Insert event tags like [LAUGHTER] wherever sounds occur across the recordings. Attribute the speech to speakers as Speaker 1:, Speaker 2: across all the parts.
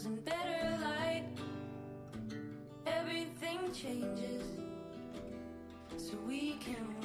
Speaker 1: colors and better light. Everything changes, so we can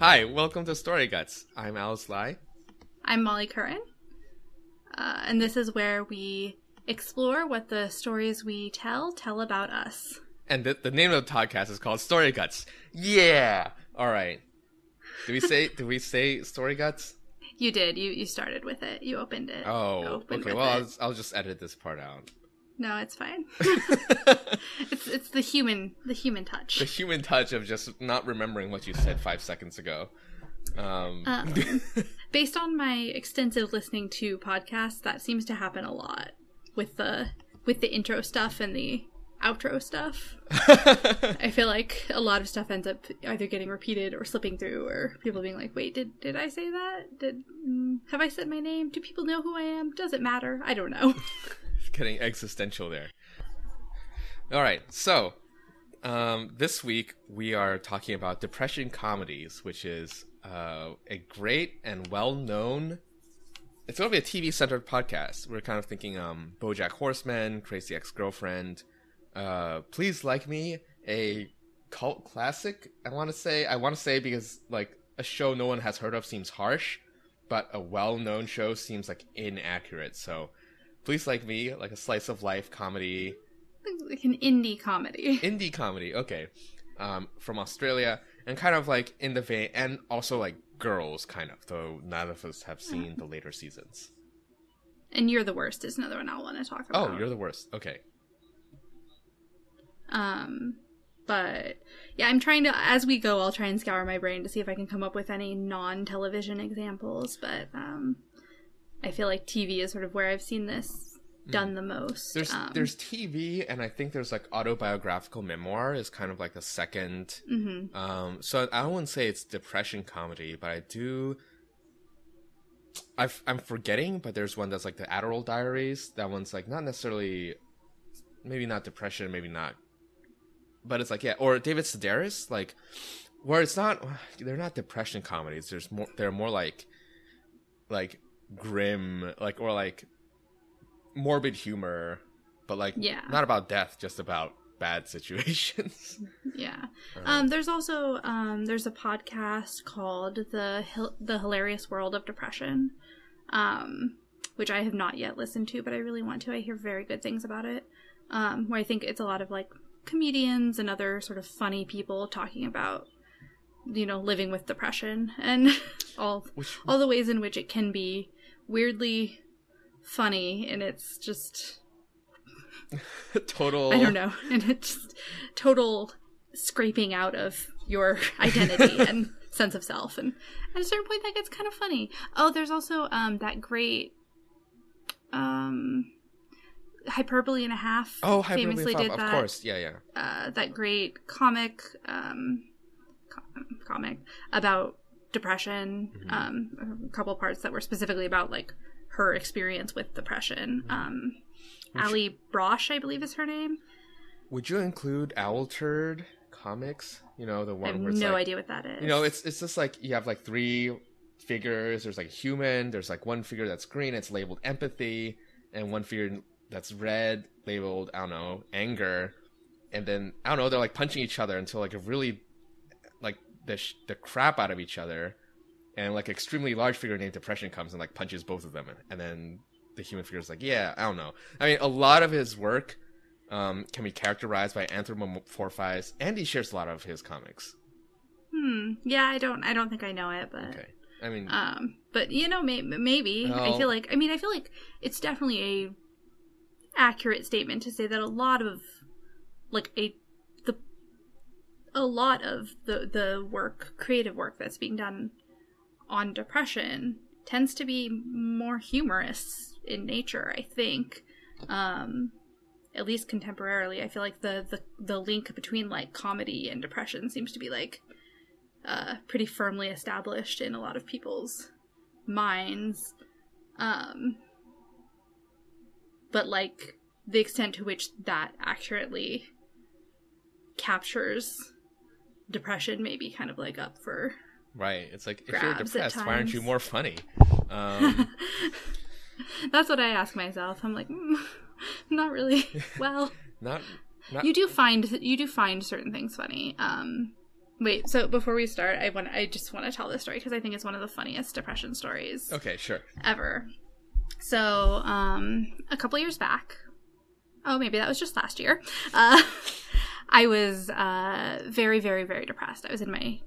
Speaker 2: Hi, welcome to Story Guts. I'm Alice Lai.
Speaker 3: I'm Molly Curran, uh, and this is where we explore what the stories we tell tell about us.
Speaker 2: And the, the name of the podcast is called Story Guts. Yeah! Alright. Did we say did we say Story Guts?
Speaker 3: You did. You you started with it. You opened it.
Speaker 2: Oh,
Speaker 3: opened
Speaker 2: okay. Well. I'll, I'll just edit this part out.
Speaker 3: No, it's fine. [LAUGHS] [LAUGHS] it's it's the human the human touch.
Speaker 2: The human touch of just not remembering what you said five seconds ago. Um,
Speaker 3: Um, [LAUGHS] Based on my extensive listening to podcasts, that seems to happen a lot with the with the intro stuff and the outro stuff. I feel like a lot of stuff ends up either getting repeated or slipping through, or people being like, "Wait, did did I say that? Did mm, have I said my name? Do people know who I am? Does it matter? I don't know."
Speaker 2: Getting existential there. All right, so um, this week we are talking about depression comedies, which is uh, a great and well-known. It's going to be a TV-centered podcast. We're kind of thinking um, BoJack Horseman, Crazy Ex-Girlfriend, uh, Please Like Me, a cult classic. I want to say. I want to say because like a show no one has heard of seems harsh, but a well-known show seems like inaccurate. So. Please Like Me, like a slice of life comedy,
Speaker 3: like an indie comedy.
Speaker 2: indie comedy, okay, um, from Australia, and kind of like in the vein, and also like girls, kind of, though none of us have seen the later seasons.
Speaker 3: And You're the Worst is another one I want to talk about.
Speaker 2: Oh, you're the worst. Okay.
Speaker 3: Um, but yeah, I'm trying to as we go. I'll try and scour my brain to see if I can come up with any non-television examples. But um, I feel like TV is sort of where I've seen this done the most.
Speaker 2: There's
Speaker 3: um,
Speaker 2: there's TV, and I think there's like autobiographical memoir is kind of like the 2nd
Speaker 3: mhm.
Speaker 2: Um, so I wouldn't say it's depression comedy, but I do. I've, I'm forgetting, but there's one that's like the Adderall Diaries. That one's like not necessarily, maybe not depression, maybe not, but it's like yeah, or David Sedaris, like where it's not. They're not depression comedies. There's more. They're more like, like grim, like or like morbid humor, but like
Speaker 3: Yeah.
Speaker 2: not about death, just about bad [LAUGHS] situations.
Speaker 3: Yeah. Um, there's also um, there's a podcast called the Hil- the Hilarious World of Depression, um, which I have not yet listened to, but I really want to. I hear very good things about it. Um, where I think it's a lot of like comedians and other sort of funny people talking about you know living with depression and [LAUGHS] all
Speaker 2: Which-
Speaker 3: all the ways in which it can be weirdly funny and it's just [LAUGHS]
Speaker 2: Total.
Speaker 3: I don't know. [LAUGHS] And it's just total scraping out of your [LAUGHS] identity and sense of self. And at a certain point, that gets kind of funny. Oh, there's also um, that great um, hyperbole and a half.
Speaker 2: Oh, Hyperbole
Speaker 3: famously did
Speaker 2: of
Speaker 3: that.
Speaker 2: course. Yeah, yeah.
Speaker 3: Uh, that great comic um, co- comic about depression.
Speaker 2: Mm-hmm.
Speaker 3: Um, a couple parts that were specifically about like her experience with depression.
Speaker 2: Mm-hmm.
Speaker 3: Um, Allie Brosh, I believe is her name.
Speaker 2: Would you include Owl Turd comics? You know, the
Speaker 3: I
Speaker 2: one
Speaker 3: have
Speaker 2: where
Speaker 3: no
Speaker 2: like,
Speaker 3: idea what that is.
Speaker 2: You know, it's it's just like you have like three figures. There's like a human. There's like one figure that's green. It's labeled empathy, and one figure that's red labeled I don't know anger. And then I don't know. They're like punching each other until like a really the sh- the crap out of each other, and like extremely large figure named Depression comes and like punches both of them, and then the human figure is like, yeah, I don't know. I mean, a lot of his work um, can be characterized by anthropomorphize, and he shares a lot of his comics.
Speaker 3: Hmm. Yeah, I don't. I don't think I know it, but
Speaker 2: Okay, I mean,
Speaker 3: um, but you know, may- maybe I feel like. I mean, I feel like it's definitely a accurate statement to say that a lot of like a a lot of the the work creative work that's being done on depression tends to be more humorous in nature i think um at least contemporarily, I feel like the the the link between like comedy and depression seems to be like uh, pretty firmly established in a lot of people's minds. Um, but like the extent to which that accurately captures depression may be kind of like up for
Speaker 2: Right. It's like if you're depressed, why aren't you more funny? Um, [LAUGHS]
Speaker 3: that's what i ask myself i'm like mm, [LAUGHS] not really [LAUGHS] well
Speaker 2: not not
Speaker 3: you do find you do find certain things funny um wait so before we start i want i just want to tell this story because i think it's one of the funniest depression stories
Speaker 2: Okay, sure.
Speaker 3: ever so um a couple years back oh maybe that was just last year uh i was uh very very very depressed i was in my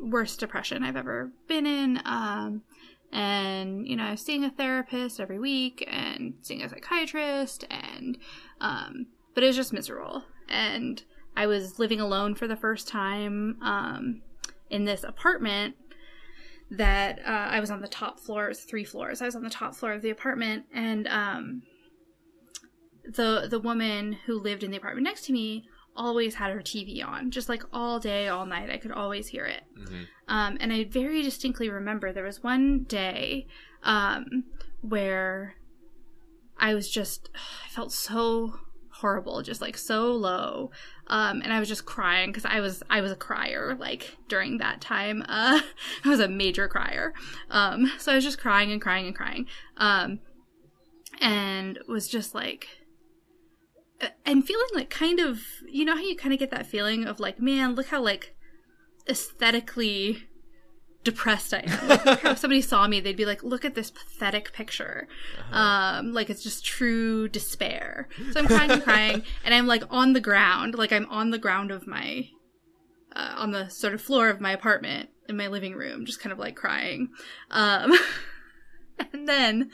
Speaker 3: worst depression i've ever been in um and you know seeing a therapist every week and seeing a psychiatrist and um but it was just miserable and i was living alone for the first time um in this apartment that uh, I was on the top floor. It was three floors. I was on the top floor of the apartment, and um, the the woman who lived in the apartment next to me always had her TV on, just like all day, all night. I could always hear it.
Speaker 2: Mhm.
Speaker 3: Um, and I very distinctly remember there was one day um, where I was just, I felt so horrible, just like so low. Um, and I was just crying because I was, I was a crier like during that time. [LAUGHS] Uh, I was a major crier. Um, so I was just crying and crying and crying. Um, and was just like, I'm feeling like kind of, you know how you kind of get that feeling of like, man, look how like aesthetically depressed I am. Like, if somebody saw me, they'd be like, look at this pathetic picture. Um, like it's just true despair. So I'm crying and crying, and I'm like on the ground, like I'm on the ground of my, uh, on the sort of floor of my apartment in my living room, just kind of like crying. Um, [LAUGHS] and then,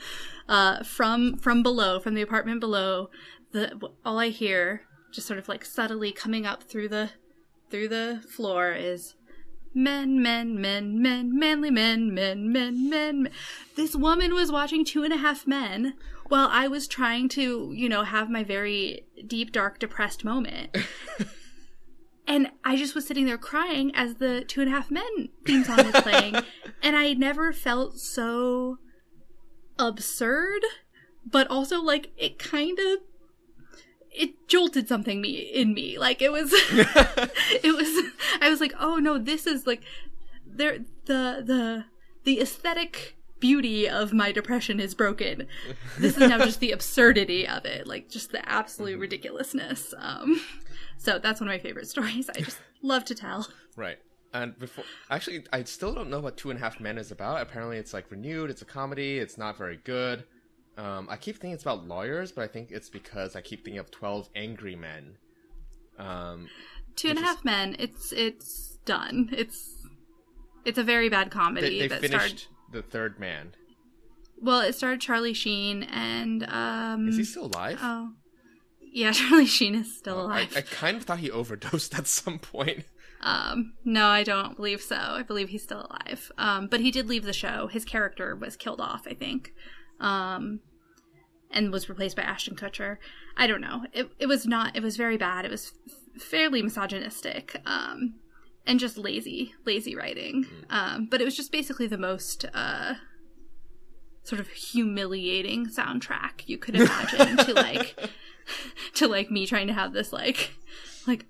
Speaker 3: uh, from from below, from the apartment below, the all I hear, just sort of like subtly coming up through the through the floor, is men, men, men, men, manly men, men, men, men. men. This woman was watching Two and a Half Men while I was trying to, you know, have my very deep, dark, depressed moment. [LAUGHS] and I just was sitting there crying as the Two and a Half Men theme song was playing. [LAUGHS] and I never felt so absurd, but also like it kind of it jolted something me in me. Like it was [LAUGHS] [LAUGHS] it was I was like, "Oh no, this is like there the the the aesthetic beauty of my depression is broken. This is now just the [LAUGHS] absurdity of it, like just the absolute ridiculousness." Um so that's one of my favorite stories. I just love to tell.
Speaker 2: Right. And before, actually, I still don't know what Two and a Half Men is about. Apparently, it's like renewed. It's a comedy. It's not very good. Um, I keep thinking it's about lawyers, but I think it's because I keep thinking of Twelve Angry Men. Um,
Speaker 3: Two and a
Speaker 2: Which is-
Speaker 3: men. It's it's done. It's it's a very bad comedy
Speaker 2: they they
Speaker 3: that
Speaker 2: finished
Speaker 3: starred.
Speaker 2: the Third Man.
Speaker 3: Well, it starred Charlie Sheen and um.
Speaker 2: Is he still alive?
Speaker 3: Oh, yeah, [LAUGHS] Charlie Sheen is still
Speaker 2: I,
Speaker 3: alive.
Speaker 2: I kind of thought he overdosed [LAUGHS] at some point.
Speaker 3: Um, no, I don't believe so. I believe he's still alive. Um, but he did leave the show. His character was killed off, I think. Um, and was replaced by Ashton Kutcher. I don't know. It it was not. It was very bad. It was f- fairly misogynistic. Um, and just lazy, lazy writing. Um, but it was just basically the most uh sort of humiliating soundtrack you could imagine to like [LAUGHS] [LAUGHS] to like me trying to have this like like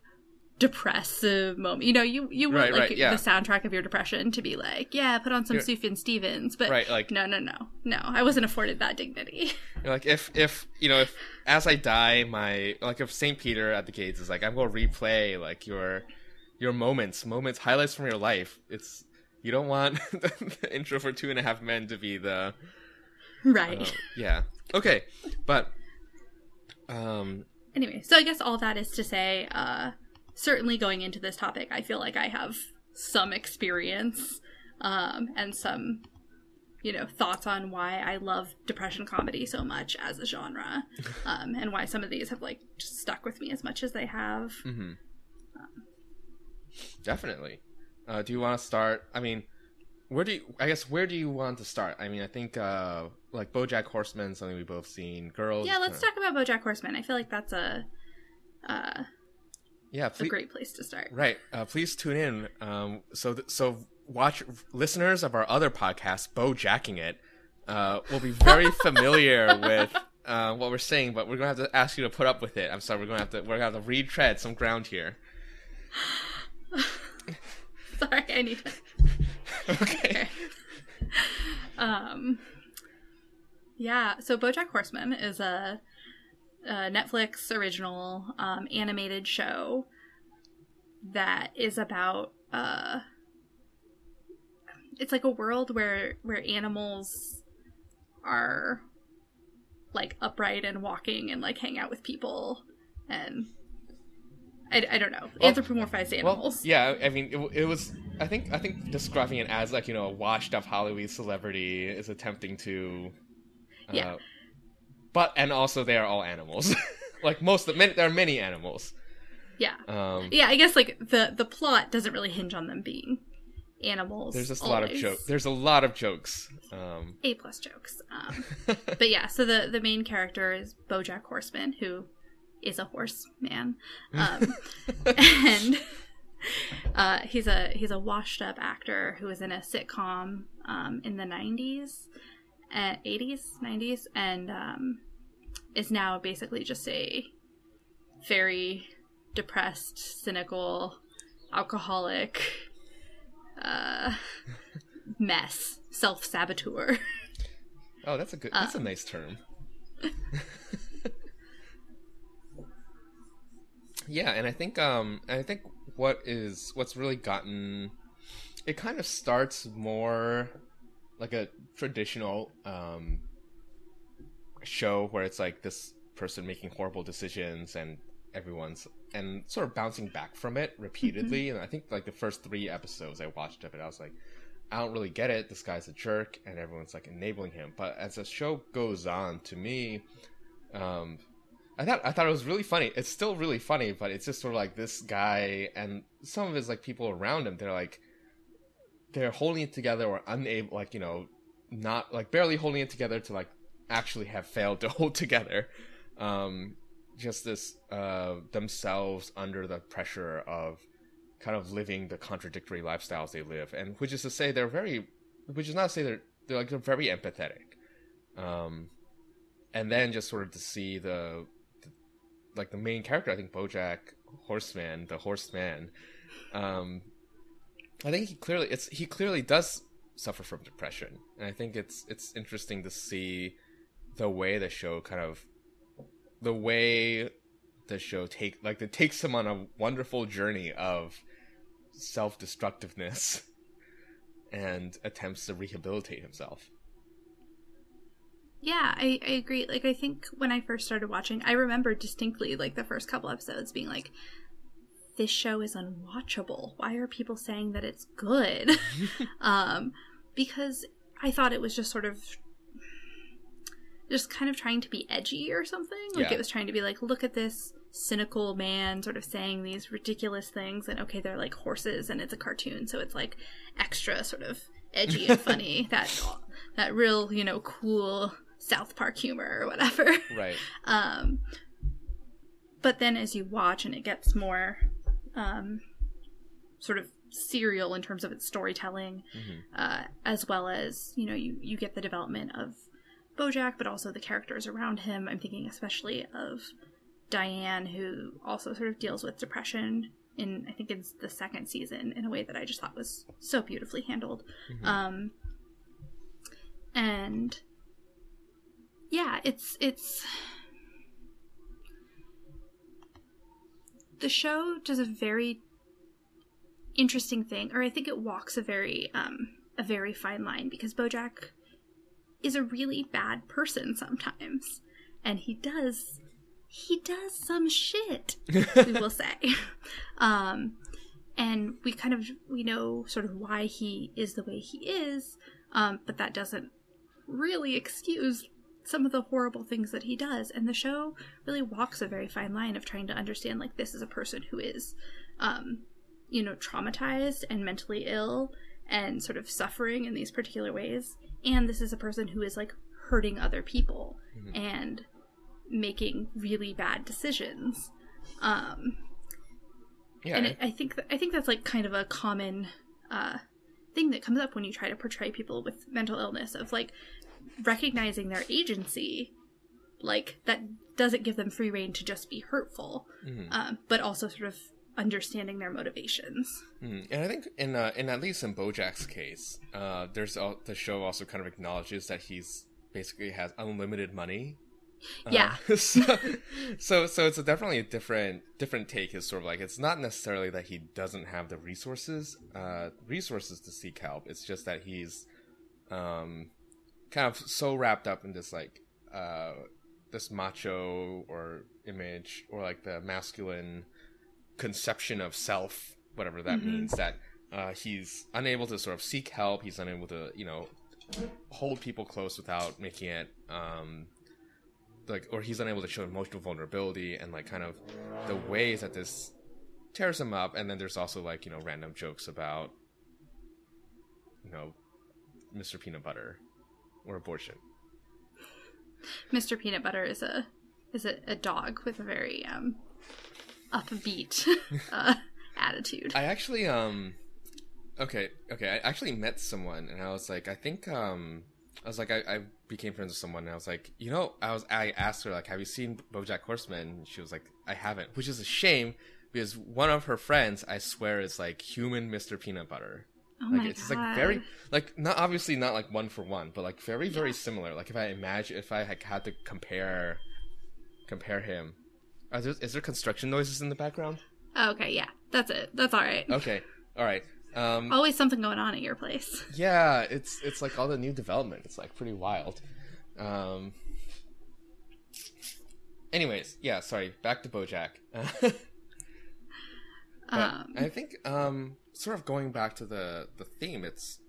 Speaker 3: depressive moment. You know, you you want
Speaker 2: Right,
Speaker 3: like
Speaker 2: right, yeah.
Speaker 3: the soundtrack of your depression to be like, yeah, put on some Sufjan Stevens, but
Speaker 2: Right, like-
Speaker 3: no, no, no, no. I wasn't afforded that dignity. [LAUGHS]
Speaker 2: You're like if if you know if as I die, my like if Saint Peter at the gates is like I'm gonna replay like your your moments, moments, highlights from your life. It's you don't want [LAUGHS] the intro for Two and a Half Men to be the
Speaker 3: right.
Speaker 2: uh, yeah okay, but um
Speaker 3: anyway, so I guess all that is to say, uh, certainly going into this topic, I feel like I have some experience um, and some, you know, thoughts on why I love depression comedy so much as a genre, [LAUGHS] um, and why some of these have like just stuck with me as much as they have.
Speaker 2: mhm. definitely. Uh, do you want to start? I mean, where do you? I guess where do you want to start? I mean, I think uh, like BoJack Horseman, something we both seen. Girls.
Speaker 3: Yeah, let's
Speaker 2: kinda-
Speaker 3: talk about BoJack Horseman. I feel like that's a uh,
Speaker 2: Yeah,
Speaker 3: a great place to start.
Speaker 2: Right. Uh, please tune in. Um, so, th- so watch listeners of our other podcast, Bo Jacking It, uh, will be very [LAUGHS] familiar with uh, what we're saying, but we're gonna have to ask you to put up with it. I'm sorry, we're gonna have to we're gonna have to retread some ground here. [LAUGHS]
Speaker 3: Sorry, I need to. [LAUGHS]
Speaker 2: okay.
Speaker 3: Um, yeah, so BoJack Horseman is a, a Netflix original um, animated show that is about uh, it's like a world where where animals are like upright and walking and like hang out with people and I, I don't know
Speaker 2: Well-
Speaker 3: anthropomorphized
Speaker 2: Well,
Speaker 3: animals.
Speaker 2: yeah. I mean, it, it was. I think. I think describing it as like you know a washed-up Hollywood celebrity is attempting to. Uh,
Speaker 3: Yeah.
Speaker 2: But and also they are all animals. [LAUGHS] like most of many, there are many animals.
Speaker 3: yeah.
Speaker 2: Um,
Speaker 3: Yeah, I guess like the the plot doesn't really hinge on them being animals.
Speaker 2: There's just a lot of jokes. There's a lot of jokes. Um,
Speaker 3: A plus jokes. Um, [LAUGHS] but yeah, so the the main character is BoJack Horseman, who is a horseman, um, [LAUGHS] and uh, he's a he's a washed up actor who was in a sitcom um, in the '90s, uh, '80s, '90s, and um, is now basically just a very depressed, cynical, alcoholic uh, mess, self saboteur.
Speaker 2: oh, that's a good. That's
Speaker 3: Um,
Speaker 2: a nice term. [LAUGHS] yeah, and I think um, I think what is what's really gotten it kind of starts more like a traditional um show where it's like this person making horrible decisions and everyone's and sort of bouncing back from it repeatedly. And i think like the first three episodes i watched of it i was like i don't really get it. This guy's a jerk and everyone's like enabling him. But as the show goes on to me um i thought i thought it was really funny. It's still really funny but it's just sort of like this guy and some of his like people around him they're like they're holding it together or unable like you know not like barely holding it together to like actually have failed to [LAUGHS] hold together. Um just this uh themselves under the pressure of kind of living the contradictory lifestyles they live. And which is to say they're very which is not to say they're they're like they're very empathetic. Um and then just sort of to see the, the like the main character i think bojack horseman the horseman um I think he clearly it's he clearly does suffer from depression, and I think it's it's interesting to see the way the show kind of the way the show take like it takes him on a wonderful journey of self destructiveness [LAUGHS] and attempts to rehabilitate himself.
Speaker 3: Yeah, I, I agree. Like, I think when I first started watching, I remember distinctly, like, the first couple episodes being like, this show is unwatchable. Why are people saying that it's good? [LAUGHS] um, because I thought it was just sort of just kind of trying to be edgy or something. Like,
Speaker 2: Yeah.
Speaker 3: it was trying to be like, look at this cynical man sort of saying these ridiculous things, and okay, they're like horses, and it's a cartoon, so it's like extra sort of edgy and [LAUGHS] funny. that that real, you know, cool South Park humor or whatever.
Speaker 2: Right. [LAUGHS]
Speaker 3: Um, but then as you watch and it gets more um, sort of serial in terms of its storytelling, uh, as well as, you know, you, you get the development of Bojack, but also the characters around him. I'm thinking especially of Diane, who also sort of deals with depression in, I think it's the second season, in a way that I just thought was so beautifully handled. Um, and yeah, it's it's the show does a very interesting thing, or I think it walks a very um a very fine line because Bojack is a really bad person sometimes, and he does he does some shit. we [LAUGHS] will say, um, and we kind of we know sort of why he is the way he is, um, but that doesn't really excuse some of the horrible things that he does and the show really walks a very fine line of trying to understand like this is a person who is um you know traumatized and mentally ill and sort of suffering in these particular ways and this is a person who is like hurting other people
Speaker 2: Mhm.
Speaker 3: and making really bad decisions. Um,
Speaker 2: Yeah,
Speaker 3: and it, I think th- I think that's like kind of a common uh, thing that comes up when you try to portray people with mental illness of like recognizing their agency, like that doesn't give them free reign to just be hurtful,
Speaker 2: Mhm.
Speaker 3: um, but also sort of understanding their motivations.
Speaker 2: Mhm. And I think in uh, in at least in Bojack's case, uh, there's the show also kind of acknowledges that he's basically has unlimited money. Uh,
Speaker 3: Yeah. [LAUGHS]
Speaker 2: so, so so it's a definitely a different different take. Is sort of like it's not necessarily that he doesn't have the resources uh, resources to seek help. It's just that he's um, kind of so wrapped up in this like uh, this macho or image or like the masculine conception of self, whatever that
Speaker 3: Mhm.
Speaker 2: means, that uh, he's unable to sort of seek help. He's unable to, you know, hold people close without making it, um, like, or he's unable to show emotional vulnerability and like kind of the ways that this tears him up. And then there's also like, you know, random jokes about, you know, Mr. Peanut Butter or abortion.
Speaker 3: Mr. Peanut Butter is a is a, a dog with a very um, upbeat [LAUGHS] uh, attitude.
Speaker 2: I actually um okay, okay, I actually met someone and I was like I think um I was like I, I became friends with someone and I was like, you know, I was I asked her like, have you seen BoJack Horseman? And she was like, I haven't, which is a shame because one of her friends, I swear, is like human Mr. Peanut Butter.
Speaker 3: Oh
Speaker 2: like
Speaker 3: my
Speaker 2: it's
Speaker 3: god!
Speaker 2: like very like not obviously not like one for one, but like very very similar. Like if I imagine if I like, had to compare compare him, are there, is there construction noises in the background?
Speaker 3: okay, yeah, that's it. That's all right.
Speaker 2: Okay, all right. Um,
Speaker 3: Always something going on at your place. [LAUGHS]
Speaker 2: yeah, it's it's like all the new development. It's like pretty wild. Um, anyways, yeah. Sorry, back to BoJack. [LAUGHS]
Speaker 3: Um,
Speaker 2: I think um, sort of going back to the the theme, it's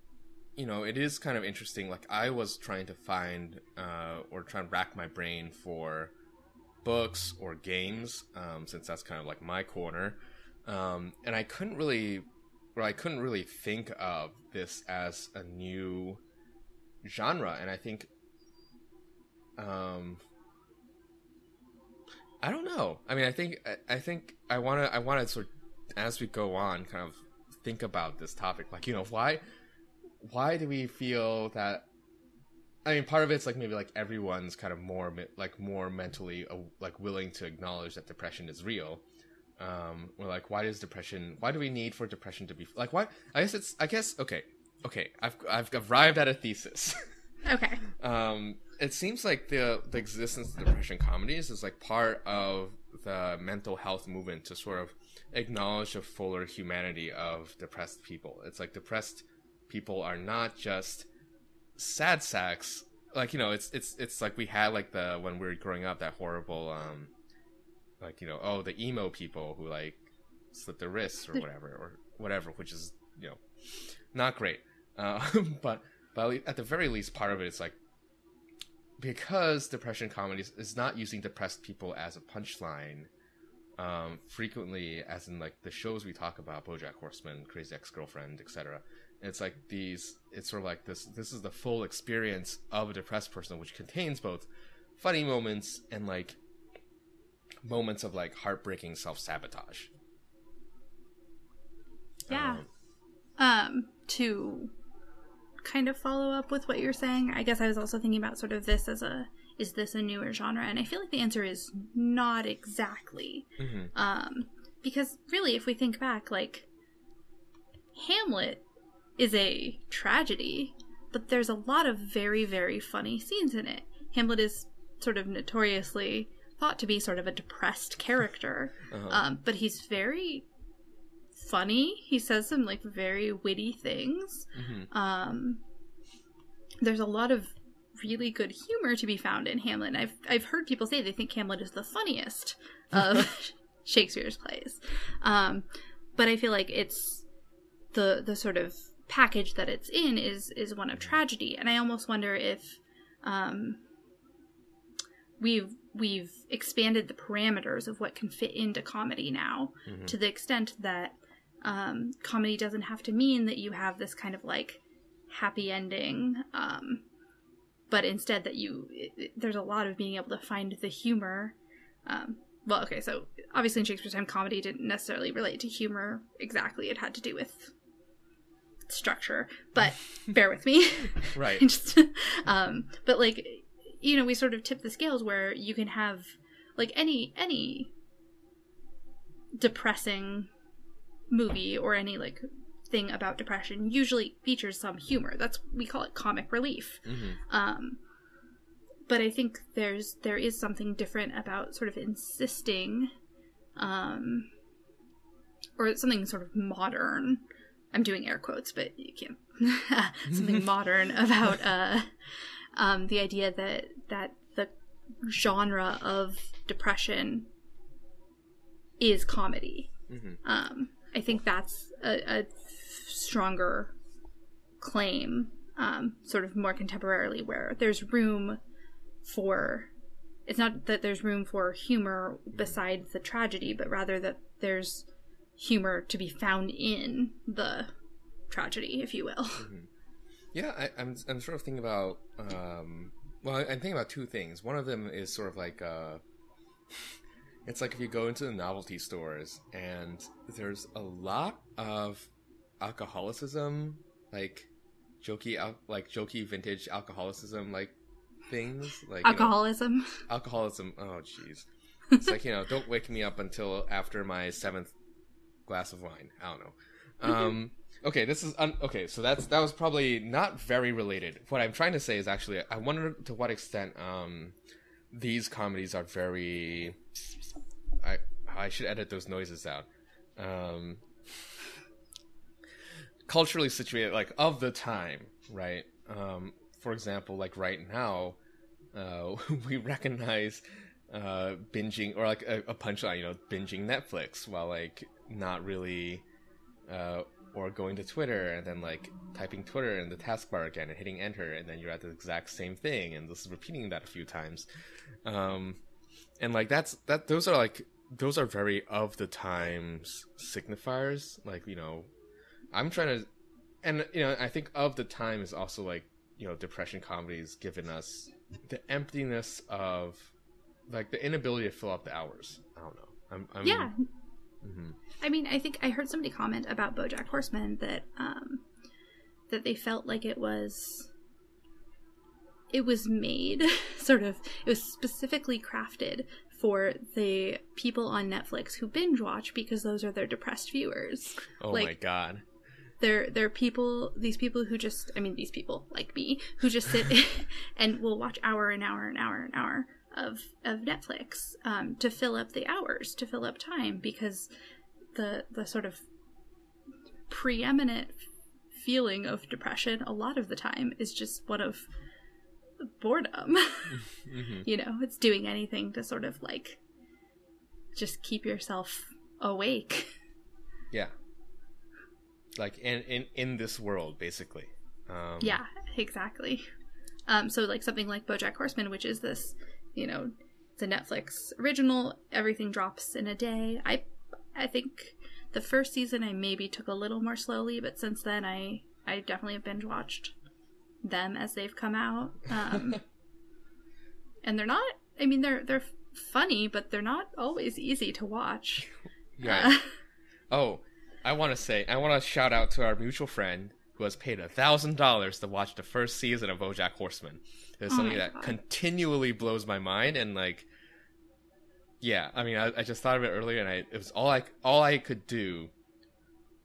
Speaker 2: you know it is kind of interesting. Like I was trying to find uh, or try and rack my brain for books or games, um, since that's kind of like my corner, um, and I couldn't really, or I couldn't really think of this as a new genre, and I think. Um, I don't know. I mean, I think I, I think I want to I want to sort of, as we go on kind of think about this topic like you know why why do we feel that I mean part of it's like maybe like everyone's kind of more like more mentally uh, like willing to acknowledge that depression is real Um, we're like why does depression why do we need for depression to be like why I guess it's I guess okay okay I've I've arrived at a thesis [LAUGHS]
Speaker 3: okay.
Speaker 2: um, it seems like the the existence of depression comedies is like part of the mental health movement to sort of acknowledge the fuller humanity of depressed people. It's like depressed people are not just sad sacks. Like you know, it's it's it's like we had like the when we were growing up that horrible um, like you know, oh the emo people who like slit their wrists or [LAUGHS] whatever or whatever, which is you know not great. Uh, [LAUGHS] but but at at the very least, part of it is like because depression comedies is not using depressed people as a punchline. Um, frequently, as in like the shows we talk about, BoJack Horseman, Crazy Ex-Girlfriend, etc. It's like these. It's sort of like this. This is the full experience of a depressed person, which contains both funny moments and like moments of like heartbreaking self sabotage.
Speaker 3: Yeah. Um, to kind of follow up with what you're saying, I guess I was also thinking about sort of this as a is this a newer genre? And I feel like the answer is not exactly.
Speaker 2: hmm
Speaker 3: Um, because really, if we think back, like Hamlet is a tragedy, but there's a lot of very, very funny scenes in it. Hamlet is sort of notoriously thought to be sort of a depressed character,
Speaker 2: Uh-huh.
Speaker 3: um, but he's very funny. He says some like very witty things.
Speaker 2: hmm
Speaker 3: Um, there's a lot of really good humor to be found in Hamlet. And I've I've heard people say they think Hamlet is the funniest of [LAUGHS] Shakespeare's plays, um, but I feel like it's the the sort of package that it's in is is one of tragedy, and I almost wonder if um, we've we've expanded the parameters of what can fit into comedy now
Speaker 2: Mhm.
Speaker 3: to the extent that um, comedy doesn't have to mean that you have this kind of like happy ending um, but instead that you it, it- there's a lot of being able to find the humor. Um, well, okay, so obviously in Shakespeare's time, comedy didn't necessarily relate to humor exactly. It had to do with structure, but [LAUGHS] bear with me. [LAUGHS]
Speaker 2: Right. [LAUGHS]
Speaker 3: Just, um, but like, you know, we sort of tip the scales where you can have like any any depressing movie or any like thing about depression usually features some humor. That's we call it comic relief.
Speaker 2: Mhm.
Speaker 3: Um, but I think there's there is something different about sort of insisting, um, or something sort of modern. I'm doing air quotes, but you can't. [LAUGHS] something [LAUGHS] modern about uh, um, the idea that that the genre of depression is comedy.
Speaker 2: Mhm.
Speaker 3: Um, I think that's a, a stronger claim, um, sort of more contemporarily, where there's room for. It's not that there's room for humor besides the tragedy, but rather that there's humor to be found in the tragedy, if you will.
Speaker 2: Yeah, I, I'm I'm sort of thinking about um well I'm thinking about two things. One of them is sort of like uh it's like if you go into the novelty stores and there's a lot of alcoholicism, like jokey al- like jokey vintage alcoholicism like things like you know,
Speaker 3: Alcoholism.
Speaker 2: alcoholism. Oh jeez. [LAUGHS] It's like, you know, don't wake me up until after my seventh glass of wine. I don't know. Um, [LAUGHS] okay, this is un- okay. So that's that was probably not very related. What I'm trying to say is actually, I wonder to what extent um, these comedies are very. I I should edit those noises out. Um, culturally situated, like of the time, right? Um, for example, like right now, uh, [LAUGHS] we recognize uh, binging or like a, a punchline, you know, binging Netflix while like not really, uh, or going to Twitter and then like typing Twitter in the taskbar again and hitting enter, and then you're at the exact same thing, and this is repeating that a few times, um, and like that's that. Those are like those are very of the times signifiers. Like you know, I'm trying to, and you know, I think of the time is also like you know, depression comedies given us the emptiness of like the inability to fill up the hours. I don't know. I'm, I'm
Speaker 3: Yeah.
Speaker 2: Mhm.
Speaker 3: I mean, I think I heard somebody comment about BoJack Horseman that um, that they felt like it was it was made [LAUGHS] sort of it was specifically crafted for the people on Netflix who binge watch because those are their depressed viewers.
Speaker 2: Oh
Speaker 3: Like-
Speaker 2: my god.
Speaker 3: They're they're people these people who just I mean these people like me who just sit [LAUGHS] and will watch hour and hour and hour and hour of of Netflix um, to fill up the hours to fill up time because the the sort of preeminent feeling of depression a lot of the time is just one of boredom. [LAUGHS]
Speaker 2: hmm
Speaker 3: you know, it's doing anything to sort of like just keep yourself awake. [LAUGHS]
Speaker 2: Yeah. Like in, in in this world, basically. Um,
Speaker 3: Yeah, exactly. Um, so like something like BoJack Horseman, which is this, you know, it's a Netflix original. Everything drops in a day. I, I think the first season I maybe took a little more slowly, but since then I, I definitely have binge watched them as they've come out. Um, [LAUGHS] and they're not. I mean, they're they're funny, but they're not always easy to watch.
Speaker 2: Yeah. [LAUGHS] Oh, I want to say, I want to shout out to our mutual friend who has paid a thousand dollars to watch the first season of BoJack Horseman. It's
Speaker 3: Oh
Speaker 2: something that
Speaker 3: God.
Speaker 2: continually blows my mind, and like, yeah, I mean, I, I just thought of it earlier, and I it was all I all I could do,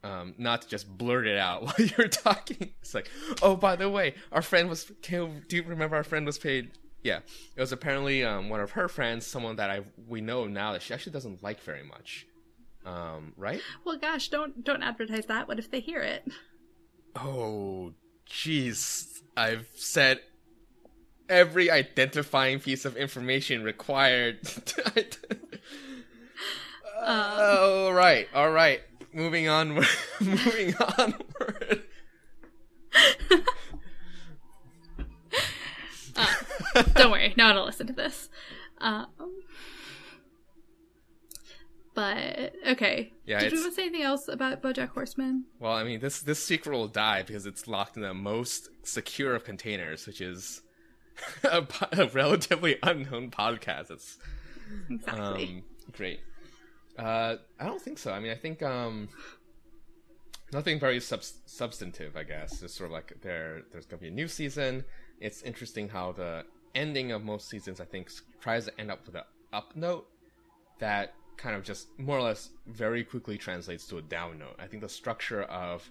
Speaker 2: um, not to just blurt it out [LAUGHS] while you're talking. It's like, oh, by the way, our friend was. Can, do you remember our friend was paid? Yeah, it was apparently um, one of her friends, someone that I we know now that she actually doesn't like very much. Um, right?
Speaker 3: well, gosh, don't don't advertise that. What if they hear it?
Speaker 2: Oh, jeez. I've said every identifying piece of information required. [LAUGHS] all right, all right. Moving on. [LAUGHS] moving onward. [LAUGHS]
Speaker 3: Don't worry, no one will listen to this. Um, but okay.
Speaker 2: Yeah,
Speaker 3: Did we want to say anything else about BoJack Horseman?
Speaker 2: Well, I mean, this this secret will die because it's locked in the most secure of containers, which is [LAUGHS] a, a relatively unknown podcast. It's
Speaker 3: Exactly.
Speaker 2: um, great. Uh, I don't think so. I mean, I think um, nothing very subs- substantive. I guess just sort of like there. There's gonna be a new season. It's interesting how the ending of most seasons, I think, tries to end up with an up note that kind of just more or less very quickly translates to a down note. I think the structure of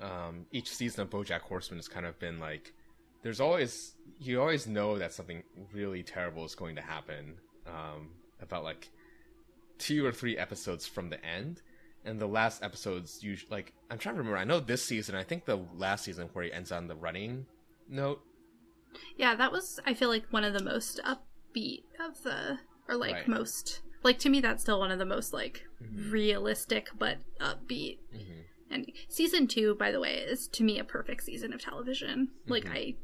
Speaker 2: um, each season of BoJack Horseman has kind of been like there's always you always know that something really terrible is going to happen um, about like two or three episodes from the end and the last episodes usually like i'm trying to remember i know this season i think the last season where he ends on the running note
Speaker 3: Yeah, that was I feel like one of the most upbeat of the or like
Speaker 2: Right.
Speaker 3: most like to me that's still one of the most like realistic but upbeat.
Speaker 2: Mhm.
Speaker 3: And season 2 by the way is to me a perfect season of television. Like I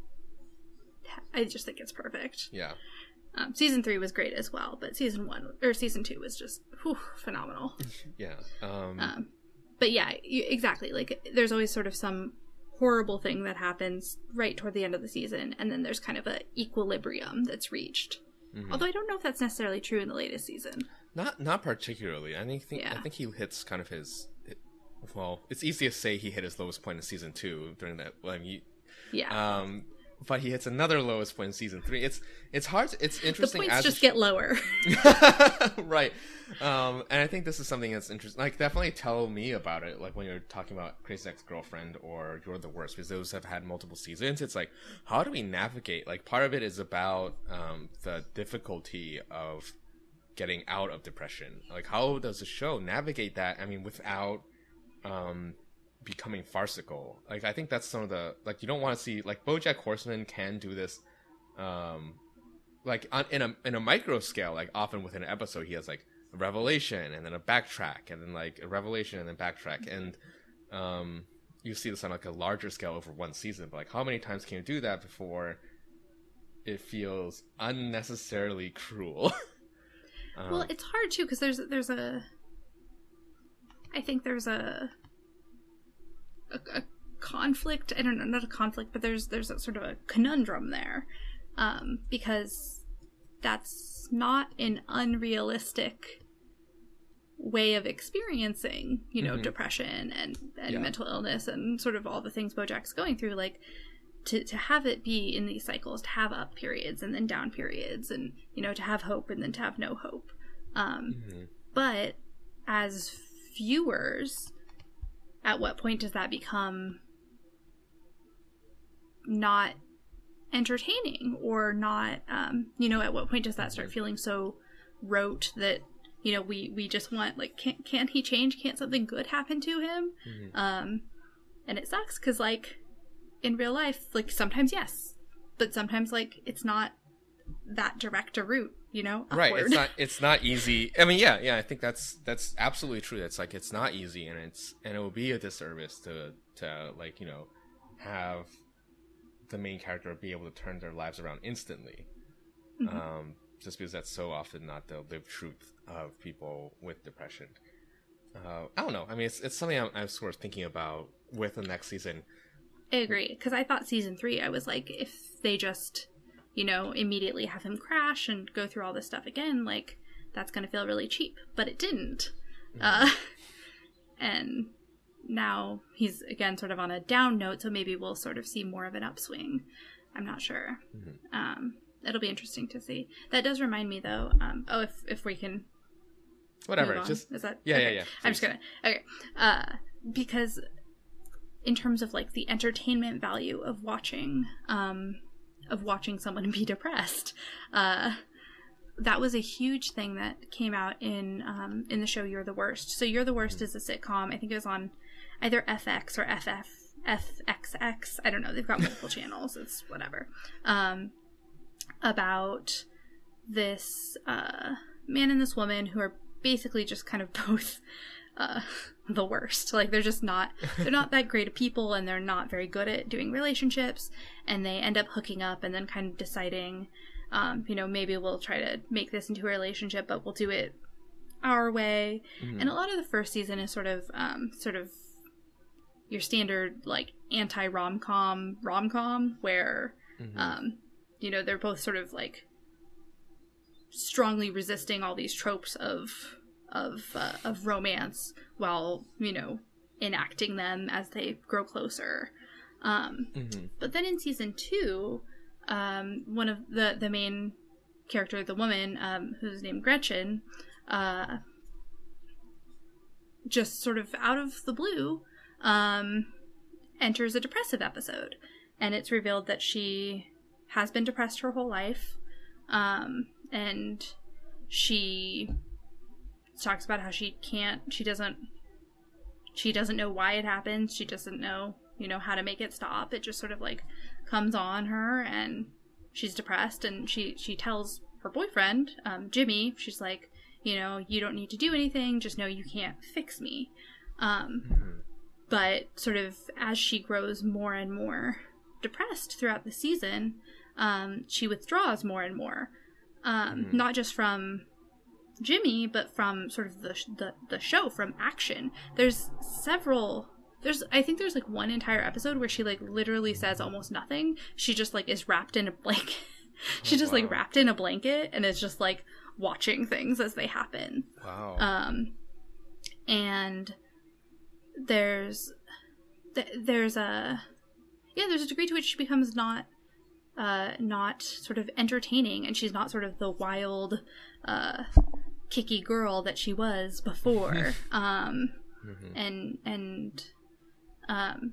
Speaker 3: I just think it's perfect.
Speaker 2: yeah
Speaker 3: Um, season 3 was great as well, but season 1 or season 2 was just whew, phenomenal. [LAUGHS]
Speaker 2: yeah um,
Speaker 3: Um, but yeah, you, exactly. Like there's always sort of some horrible thing that happens right toward the end of the season, and then there's kind of a equilibrium that's reached.
Speaker 2: Mm-hmm.
Speaker 3: Although I don't know if that's necessarily true in the latest season.
Speaker 2: not not particularly i think, think i think he hits kind of his well it's easy to say he hit his lowest point in season two during that well, I mean, you-
Speaker 3: Yeah,
Speaker 2: um but he hits another lowest point in season three. It's it's hard to, it's
Speaker 3: the
Speaker 2: interesting
Speaker 3: points
Speaker 2: as
Speaker 3: just
Speaker 2: sh-
Speaker 3: get lower. [LAUGHS]
Speaker 2: right. Um and i think this is something that's interesting like definitely tell me about it like when you're talking about crazy ex-girlfriend or you're the worst because those have had multiple seasons. It's like how do we navigate like part of it is about um the difficulty of getting out of depression. Like how does the show navigate that? I mean without um becoming farcical like i think that's some of the like you don't want to see like bojack horseman can do this um like on, in a in a micro scale, like often within an episode, he has like a revelation and then a backtrack and then like a revelation and then backtrack, and um, you see this on like a larger scale over one season. But like, how many times can you do that before it feels unnecessarily cruel? [LAUGHS] um,
Speaker 3: well, it's hard too because there's there's a. I think there's a, a a conflict. I don't know, not a conflict, but there's there's a sort of a conundrum there, um, because that's not an unrealistic way of experiencing, you know,
Speaker 2: Mhm.
Speaker 3: depression and and
Speaker 2: Yeah.
Speaker 3: mental illness and sort of all the things Bojack's going through, like. To, to have it be in these cycles, to have up periods and then down periods, and you know, to have hope and then to have no hope. Um,
Speaker 2: mhm.
Speaker 3: but as viewers, at what point does that become not entertaining or not? Um, you know, at what point does that start feeling so rote that you know we we just want like can't can't he change? Can't something good happen to him? Um, and it sucks because like in real life, like sometimes yes, but sometimes like it's not that direct a route. You know,
Speaker 2: right it's not it's not easy. I mean yeah yeah i think that's that's absolutely true. It's like it's not easy and it's and it will be a disservice to to like you know have the main character be able to turn their lives around instantly. Um just because that's so often not the lived truth of people with depression. Uh i don't know. I mean it's, it's something I'm, I'm sort of thinking about with the next season.
Speaker 3: I agree because I thought season three, I was like, if they just, you know, immediately have him crash and go through all this stuff again, like that's going to feel really cheap. But it didn't, uh, [LAUGHS] and now he's again sort of on a down note. So maybe we'll sort of see more of an upswing. I'm not sure. Um, it'll be interesting to see. That does remind me though. Um, oh, if if we can
Speaker 2: whatever just
Speaker 3: is that
Speaker 2: yeah, yeah,
Speaker 3: okay.
Speaker 2: yeah,
Speaker 3: i'm just gonna okay uh because in terms of like the entertainment value of watching um of watching someone be depressed. Uh that was a huge thing that came out in um in the show you're the worst. So you're the worst is a sitcom. I think it was on either fx or ff fxx i don't know. They've got multiple [LAUGHS] channels. It's whatever. Um about this uh, man and this woman who are basically just kind of [LAUGHS] both uh, the worst. Like they're just not they're not that great of people, and they're not very good at doing relationships. And they end up hooking up, and then kind of deciding, um, you know, maybe we'll try to make this into a relationship, but we'll do it our way. And a lot of the first season is sort of um, sort of your standard like anti rom com rom com where um, you know they're both sort of like strongly resisting all these tropes of of uh, of romance while you know enacting them as they grow closer um
Speaker 2: Mhm.
Speaker 3: but then in season two um one of the the main character the woman um who's named gretchen uh just sort of out of the blue um enters a depressive episode and it's revealed that she has been depressed her whole life um and she talks about how she can't she doesn't she doesn't know why it happens she doesn't know you know how to make it stop. It just sort of like comes on her and she's depressed and she she tells her boyfriend um, jimmy she's like you know you don't need to do anything. Just know you can't fix me. Um,
Speaker 2: Mhm.
Speaker 3: but sort of as she grows more and more depressed throughout the season um, she withdraws more and more. Um,
Speaker 2: Mhm.
Speaker 3: not just from Jimmy, but from sort of the, sh- the the show, from action. There's several. There's I think there's like one entire episode where she like literally says almost nothing. She just like is wrapped in a blanket. [LAUGHS] She's
Speaker 2: Oh,
Speaker 3: just like wrapped in a blanket and is just like watching things as they happen.
Speaker 2: Wow.
Speaker 3: Um, and there's th- there's a yeah there's a degree to which she becomes not uh not sort of entertaining and she's not sort of the wild uh kicky girl that she was before. [LAUGHS] Um
Speaker 2: Mhm.
Speaker 3: and and um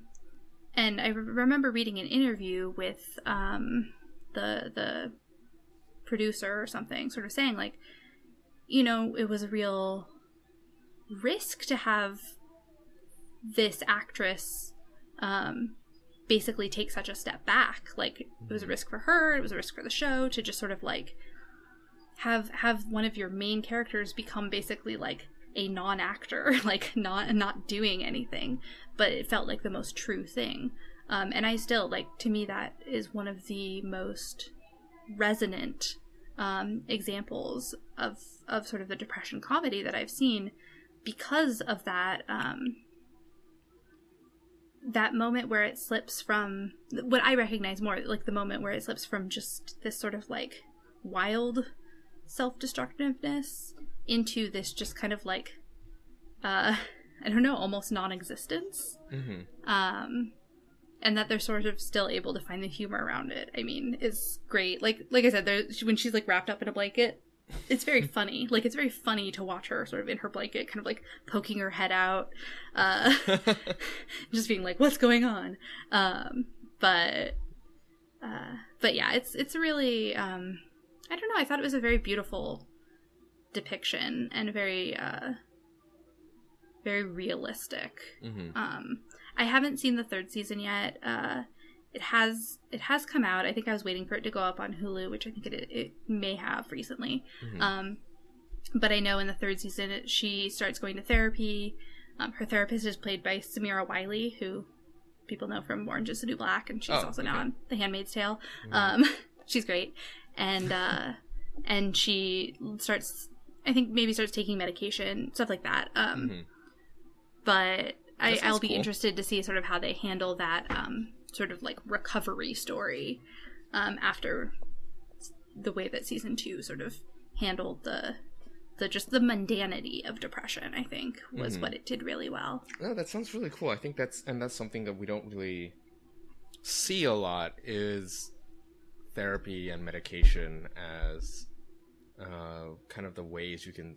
Speaker 3: and I re- remember reading an interview with um the the producer or something sort of saying like you know it was a real risk to have this actress um basically take such a step back. Like it was a risk for her it was a risk for the show to just sort of like have have one of your main characters become basically like a non-actor [LAUGHS] like not not doing anything but it felt like the most true thing. Um, and i still like to me that is one of the most resonant um, examples of of sort of the depression comedy that i've seen. Because of that um, that moment where it slips from what i recognize more like the moment where it slips from just this sort of like wild self-destructiveness into this just kind of like uh [LAUGHS] i don't know almost non-existence.
Speaker 2: Mhm.
Speaker 3: um and that they're sort of still able to find the humor around it i mean is great. Like like i said there when she's like wrapped up in a blanket it's very [LAUGHS] funny. Like it's very funny to watch her sort of in her blanket kind of like poking her head out uh [LAUGHS] just being like what's going on? Um but uh but yeah it's it's really um i don't know i thought it was a very beautiful depiction and very uh very realistic.
Speaker 2: Mhm.
Speaker 3: um i haven't seen the third season yet uh it has it has come out. I think i was waiting for it to go up on hulu which i think it, it may have recently.
Speaker 2: Mhm.
Speaker 3: um but i know in the third season it, she starts going to therapy. Um, her therapist is played by samira wiley who people know from orange is the new black and she's
Speaker 2: Oh,
Speaker 3: also now
Speaker 2: okay.
Speaker 3: on the handmaid's tale. Um [LAUGHS] she's great and uh and she starts i think maybe starts taking medication stuff like that um
Speaker 2: Mhm.
Speaker 3: but I, I'll be
Speaker 2: cool.
Speaker 3: interested to see sort of how they handle that um, sort of like recovery story um, after the way that season two sort of handled the the just the mundanity of depression. I think was
Speaker 2: Mhm.
Speaker 3: what it did really well.
Speaker 2: No, that sounds really cool. I think that's and that's something that we don't really see a lot is therapy and medication as uh, kind of the ways you can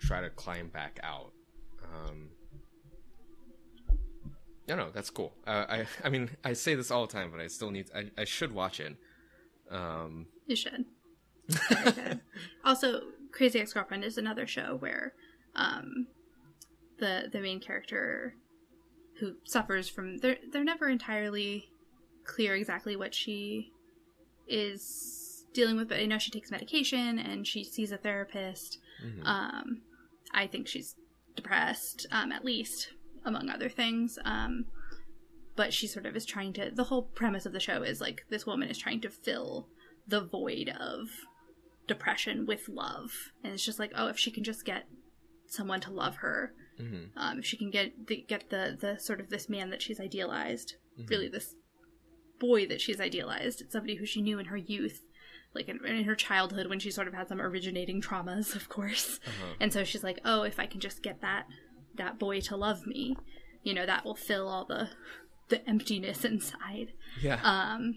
Speaker 2: try to climb back out. Um, no, no, that's cool. Uh, I, [LAUGHS] I mean, I say this all the time, but I still need. I, I should watch it. Um,
Speaker 3: You should. [LAUGHS] Also, Crazy Ex Girlfriend is another show where um, the the main character who suffers from they're they're never entirely clear exactly what she is dealing with, but I know she takes medication and she sees a therapist.
Speaker 2: mhm.
Speaker 3: Um, I think she's depressed, um, at least among other things. Um, but she sort of is trying to. The whole premise of the show is like this woman is trying to fill the void of depression with love, and it's just like, oh, if she can just get someone to love her,
Speaker 2: Mhm.
Speaker 3: um, if she can get the, get the the sort of this man that she's idealized,
Speaker 2: Mhm.
Speaker 3: really this boy that she's idealized, it's somebody who she knew in her youth, like in, in her childhood when she sort of had some originating traumas, [LAUGHS] of course.
Speaker 2: Uh-huh.
Speaker 3: And so she's like, "Oh, if I can just get that that boy to love me, you know, that will fill all the the emptiness [LAUGHS] inside."
Speaker 2: Yeah.
Speaker 3: Um,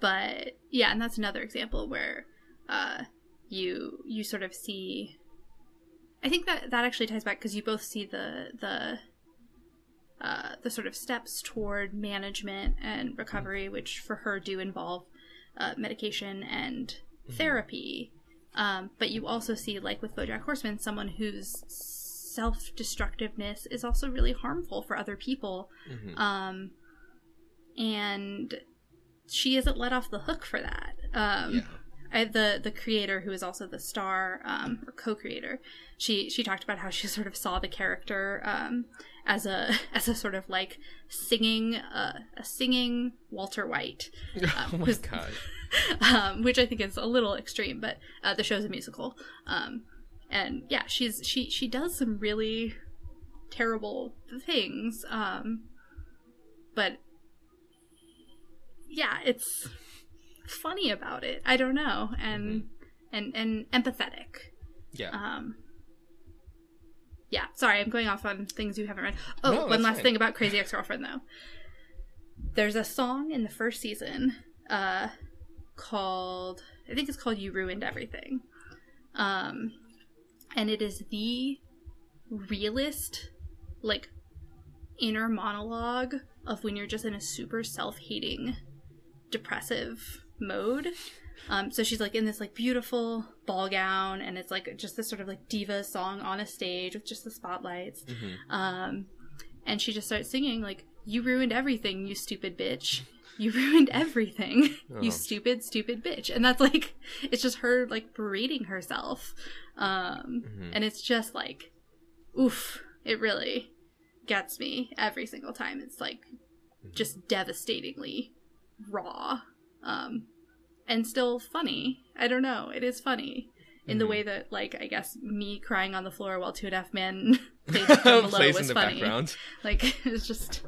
Speaker 3: but yeah, and that's another example where uh, you you sort of see. I think that that actually ties back because you both see the the uh, the sort of steps toward management and recovery, which for her do involve uh, medication and therapy. Um, but you also see, like with BoJack Horseman, someone whose self-destructiveness is also really harmful for other people.
Speaker 2: Mhm.
Speaker 3: Um, and she isn't let off the hook for that. Um,
Speaker 2: Yeah.
Speaker 3: I, the the creator who is also the star um, or co-creator, she she talked about how she [LAUGHS] sort of saw the character um, as a [LAUGHS] as a sort of like singing uh, a singing Walter White, [LAUGHS]
Speaker 2: oh my
Speaker 3: who's-
Speaker 2: god.
Speaker 3: um, which I think is a little extreme, but uh, the show's a musical, um, and yeah, she's she she does some really terrible things, um, but yeah, it's funny about it. I don't know, and and and empathetic.
Speaker 2: Yeah.
Speaker 3: Um, yeah, sorry, I'm going off on things you haven't read. Oh,
Speaker 2: No,
Speaker 3: one last
Speaker 2: fine.
Speaker 3: thing about Crazy Ex Girlfriend, though. There's a song in the first season uh, called, I think it's called You Ruined Everything. Um, and it is the realist, like, inner monologue of when you're just in a super self hating, depressive mode. Um, so she's like in this like beautiful ball gown, and it's like just this sort of like diva song on a stage with just the spotlights.
Speaker 2: Mhm.
Speaker 3: Um, and she just starts singing like, "You ruined everything, you stupid bitch. You ruined everything, [LAUGHS]
Speaker 2: Oh.
Speaker 3: you stupid, stupid bitch." And that's like, [LAUGHS] it's just her like berating herself, um,
Speaker 2: Mhm.
Speaker 3: and it's just like, oof, it really gets me every single time. It's like just devastatingly raw, um, and still funny. I don't know. It is funny in the
Speaker 2: Mhm.
Speaker 3: way that, like, I guess me crying on the floor while Two and [LAUGHS] [LAUGHS] a Half Men
Speaker 2: Plays
Speaker 3: was
Speaker 2: in the
Speaker 3: funny.
Speaker 2: background. [LAUGHS]
Speaker 3: Like, it's just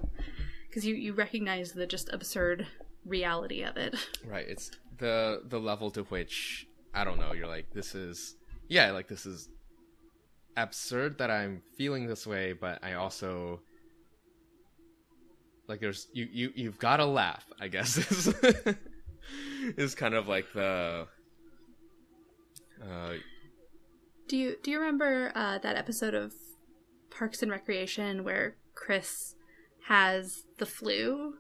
Speaker 3: because you you recognize the just absurd reality of it.
Speaker 2: Right. It's the the level to which I don't know. You're like, this is yeah, like this is absurd that I'm feeling this way, but I also like there's you you you've got to laugh. I guess [LAUGHS] is kind of like the uh
Speaker 3: Do you do you remember uh, that episode of Parks and Recreation where Chris has the flu?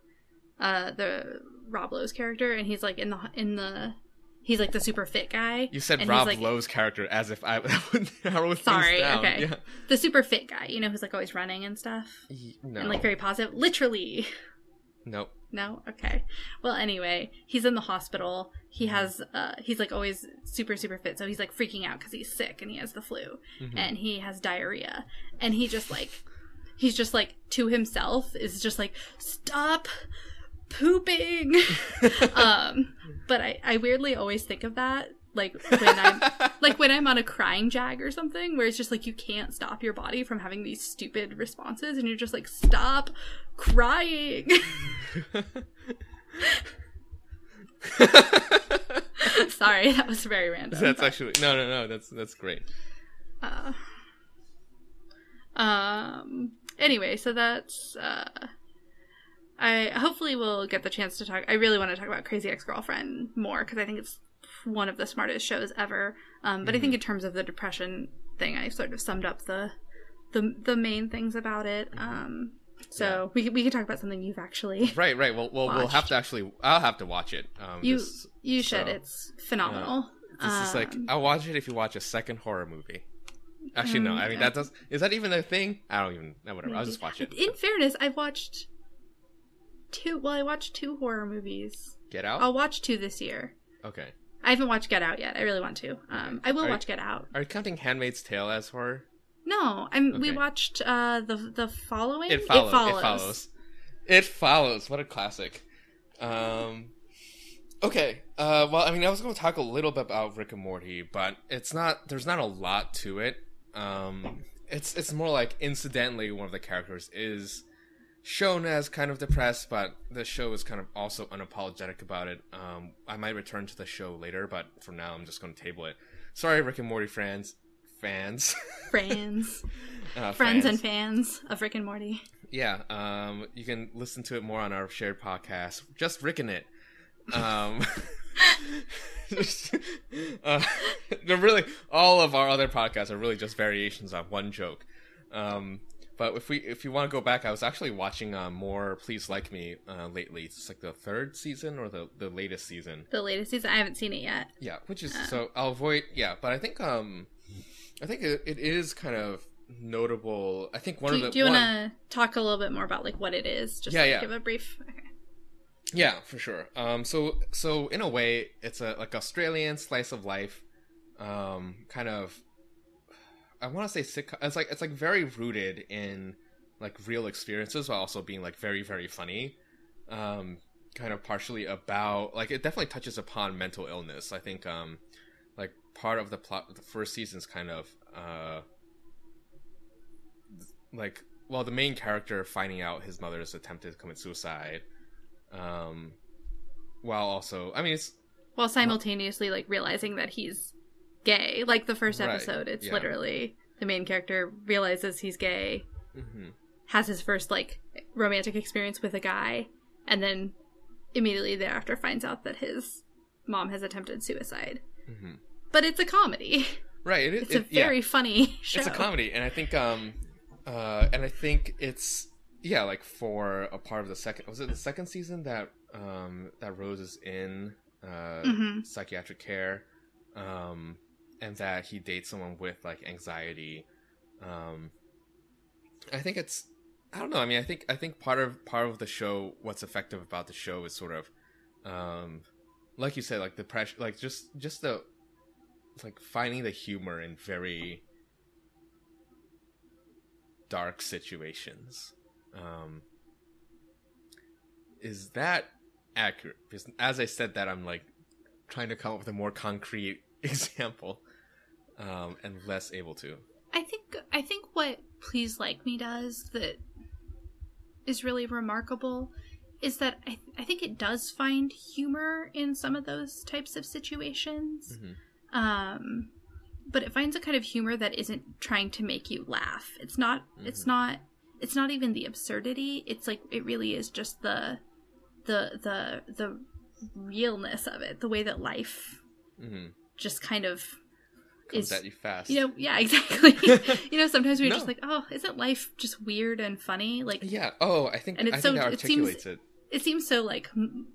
Speaker 3: Uh, the Rob Lowe's character, and he's like in the in the he's like the super fit guy.
Speaker 2: you said Rob
Speaker 3: like,
Speaker 2: Lowe's character as if I would narrow things
Speaker 3: Sorry, okay.
Speaker 2: Yeah.
Speaker 3: The super fit guy, you know, who's like always running and stuff,
Speaker 2: No.
Speaker 3: and like very positive. Literally,
Speaker 2: nope.
Speaker 3: No? Okay. Well, anyway, he's in the hospital. He has, uh, he's like always super, super fit. So he's like freaking out because he's sick and he has the flu
Speaker 2: Mhm.
Speaker 3: and he has diarrhea. And he just like, he's just like to himself is just like, stop pooping. [LAUGHS] um, but I, I weirdly always think of that. Like when I'm like when I'm on a crying jag or something, where it's just like you can't stop your body from having these stupid responses, and you're just like, stop crying. [LAUGHS] Sorry, that was very random.
Speaker 2: that's actually no no no that's that's great.
Speaker 3: Uh, um. Anyway, so that's. Uh, I hopefully will get the chance to talk. I really want to talk about Crazy Ex Girlfriend more because I think it's one of the smartest shows ever. Um, but I think in terms of the depression thing, I sort of summed up the the the main things about it. Um. So we we can talk about something you've actually [LAUGHS]
Speaker 2: Right, right. Well, well, we'll have to actually. I'll have to watch it. Um,
Speaker 3: you
Speaker 2: this,
Speaker 3: you should.
Speaker 2: so,
Speaker 3: it's phenomenal.
Speaker 2: This is like
Speaker 3: Um,
Speaker 2: I'll watch it if you watch a second horror movie. Actually, no. I mean that does. Is that even a thing? I don't even. No, whatever. I'll just watch it.
Speaker 3: In fairness, I've watched two. Well, I watched two horror movies.
Speaker 2: Get out.
Speaker 3: I'll watch two this year.
Speaker 2: Okay.
Speaker 3: I haven't watched Get Out yet. I really want to. Um, I will
Speaker 2: Are-
Speaker 3: watch Get Out.
Speaker 2: Are you counting *Handmaid's Tale* as horror?
Speaker 3: No, I'm. We watched uh the the following.
Speaker 2: It follows. It follows. It follows. What a classic. Um. Okay. Uh. Well, I mean, I was going to talk a little bit about Rick and Morty, but it's not. There's not a lot to it. Um. It's it's more like incidentally one of the characters is shown as kind of depressed, but the show is kind of also unapologetic about it. Um, I might return to the show later, but for now, I'm just going to table it. Sorry, Rick and Morty fans, fans, [LAUGHS]
Speaker 3: Friends,
Speaker 2: uh,
Speaker 3: friends and
Speaker 2: fans.
Speaker 3: fans of Rick and Morty.
Speaker 2: Yeah, um, you can listen to it more on our shared podcast, just Rick and it. Um, [LAUGHS] uh, [LAUGHS] they're really all of our other podcasts are really just variations on one joke. Um, but if we if you want to go back, I was actually watching uh, more Please Like Me uh, lately. It's like the third season or the the latest season.
Speaker 3: The latest season, I haven't seen it yet.
Speaker 2: Yeah, which is so I'll avoid. Yeah, but I think um, I think it, it is kind of notable. I think one
Speaker 3: Do,
Speaker 2: of the
Speaker 3: do you want to talk a little bit more about like what it is? Just
Speaker 2: Yeah,
Speaker 3: like,
Speaker 2: yeah.
Speaker 3: give a brief. Okay.
Speaker 2: Yeah, for sure. Um, so so in a way, it's a like Australian slice of life, um, kind of. I want to say sitcom. It's like it's like very rooted in like real experiences, while also being like very very funny. Um, kind of partially about like it definitely touches upon mental illness. I think um, like part of the plot of the first season's kind of uh, like well the main character finding out his mother's attempted to commit suicide um while also i mean it's
Speaker 3: While simultaneously like realizing that he's gay. Like the first
Speaker 2: Right,
Speaker 3: episode, it's
Speaker 2: yeah.
Speaker 3: literally the main character realizes he's gay,
Speaker 2: mhm.
Speaker 3: has his first like romantic experience with a guy, and then immediately thereafter finds out that his mom has attempted suicide.
Speaker 2: Mhm.
Speaker 3: But it's a comedy.
Speaker 2: right it,
Speaker 3: It's
Speaker 2: it,
Speaker 3: a very
Speaker 2: yeah,
Speaker 3: funny show.
Speaker 2: it's a comedy and i think um uh and i think it's yeah like for a part of the second was it the second season that um that rose is in uh
Speaker 3: Mhm.
Speaker 2: psychiatric care um and that he dates someone with like anxiety um i think it's i don't know i mean i think i think part of part of the show what's effective about the show is sort of um like you said like the pressure like just just the like finding the humor in very dark situations um is that accurate? Because as i said that i'm like trying to come up with a more concrete [LAUGHS] example um and less able to
Speaker 3: I think I think what Please Like Me does that is really remarkable is that I, I think it does find humor in some of those types of situations.
Speaker 2: Mhm.
Speaker 3: Um, but it finds a kind of humor that isn't trying to make you laugh. It's not. It's not. It's not even the absurdity. It's like it really is just the, the the the realness of it. The way that life
Speaker 2: hmm
Speaker 3: just kind of
Speaker 2: comes at you fast
Speaker 3: you know, yeah, [LAUGHS] exactly. [LAUGHS] you know, sometimes we're
Speaker 2: No.
Speaker 3: just like, oh, isn't life just weird and funny? Like,
Speaker 2: yeah oh i think
Speaker 3: And it's
Speaker 2: i think
Speaker 3: so- it seems-
Speaker 2: it
Speaker 3: it seems so like m-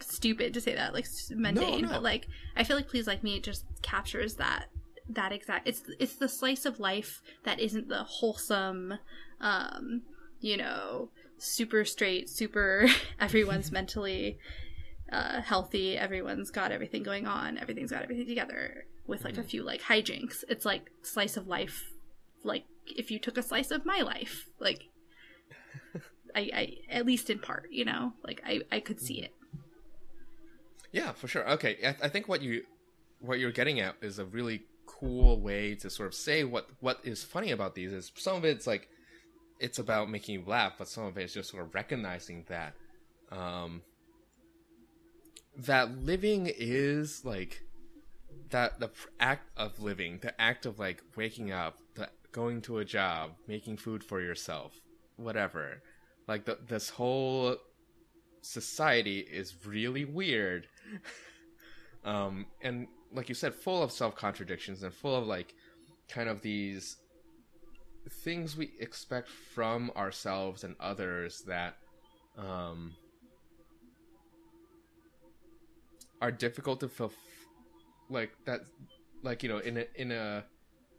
Speaker 3: stupid to say that, like mundane,
Speaker 2: no.
Speaker 3: but like, I feel like Please Like Me just captures that that exact. It's it's the slice of life that isn't the wholesome, um, you know, super straight, super [LAUGHS] everyone's mentally uh, healthy, everyone's got everything going on, everything's got everything together with like a few like hijinks. It's like slice of life, like if you took a slice of my life, like [LAUGHS] I, I at least in part, you know, like I I could see it.
Speaker 2: Yeah, for sure. Okay, I, I think what you what you're getting at is a really cool way to sort of say what what is funny about these is some of it's like it's about making you laugh, but some of it is just sort of recognizing that um that living is like that the act of living, the act of like waking up, the going to a job, making food for yourself, whatever. Like the, this whole society is really weird. [LAUGHS] um, and like you said, full of self contradictions and full of like kind of these things we expect from ourselves and others that um, are difficult to fulfill. Like that, like you know, in a in a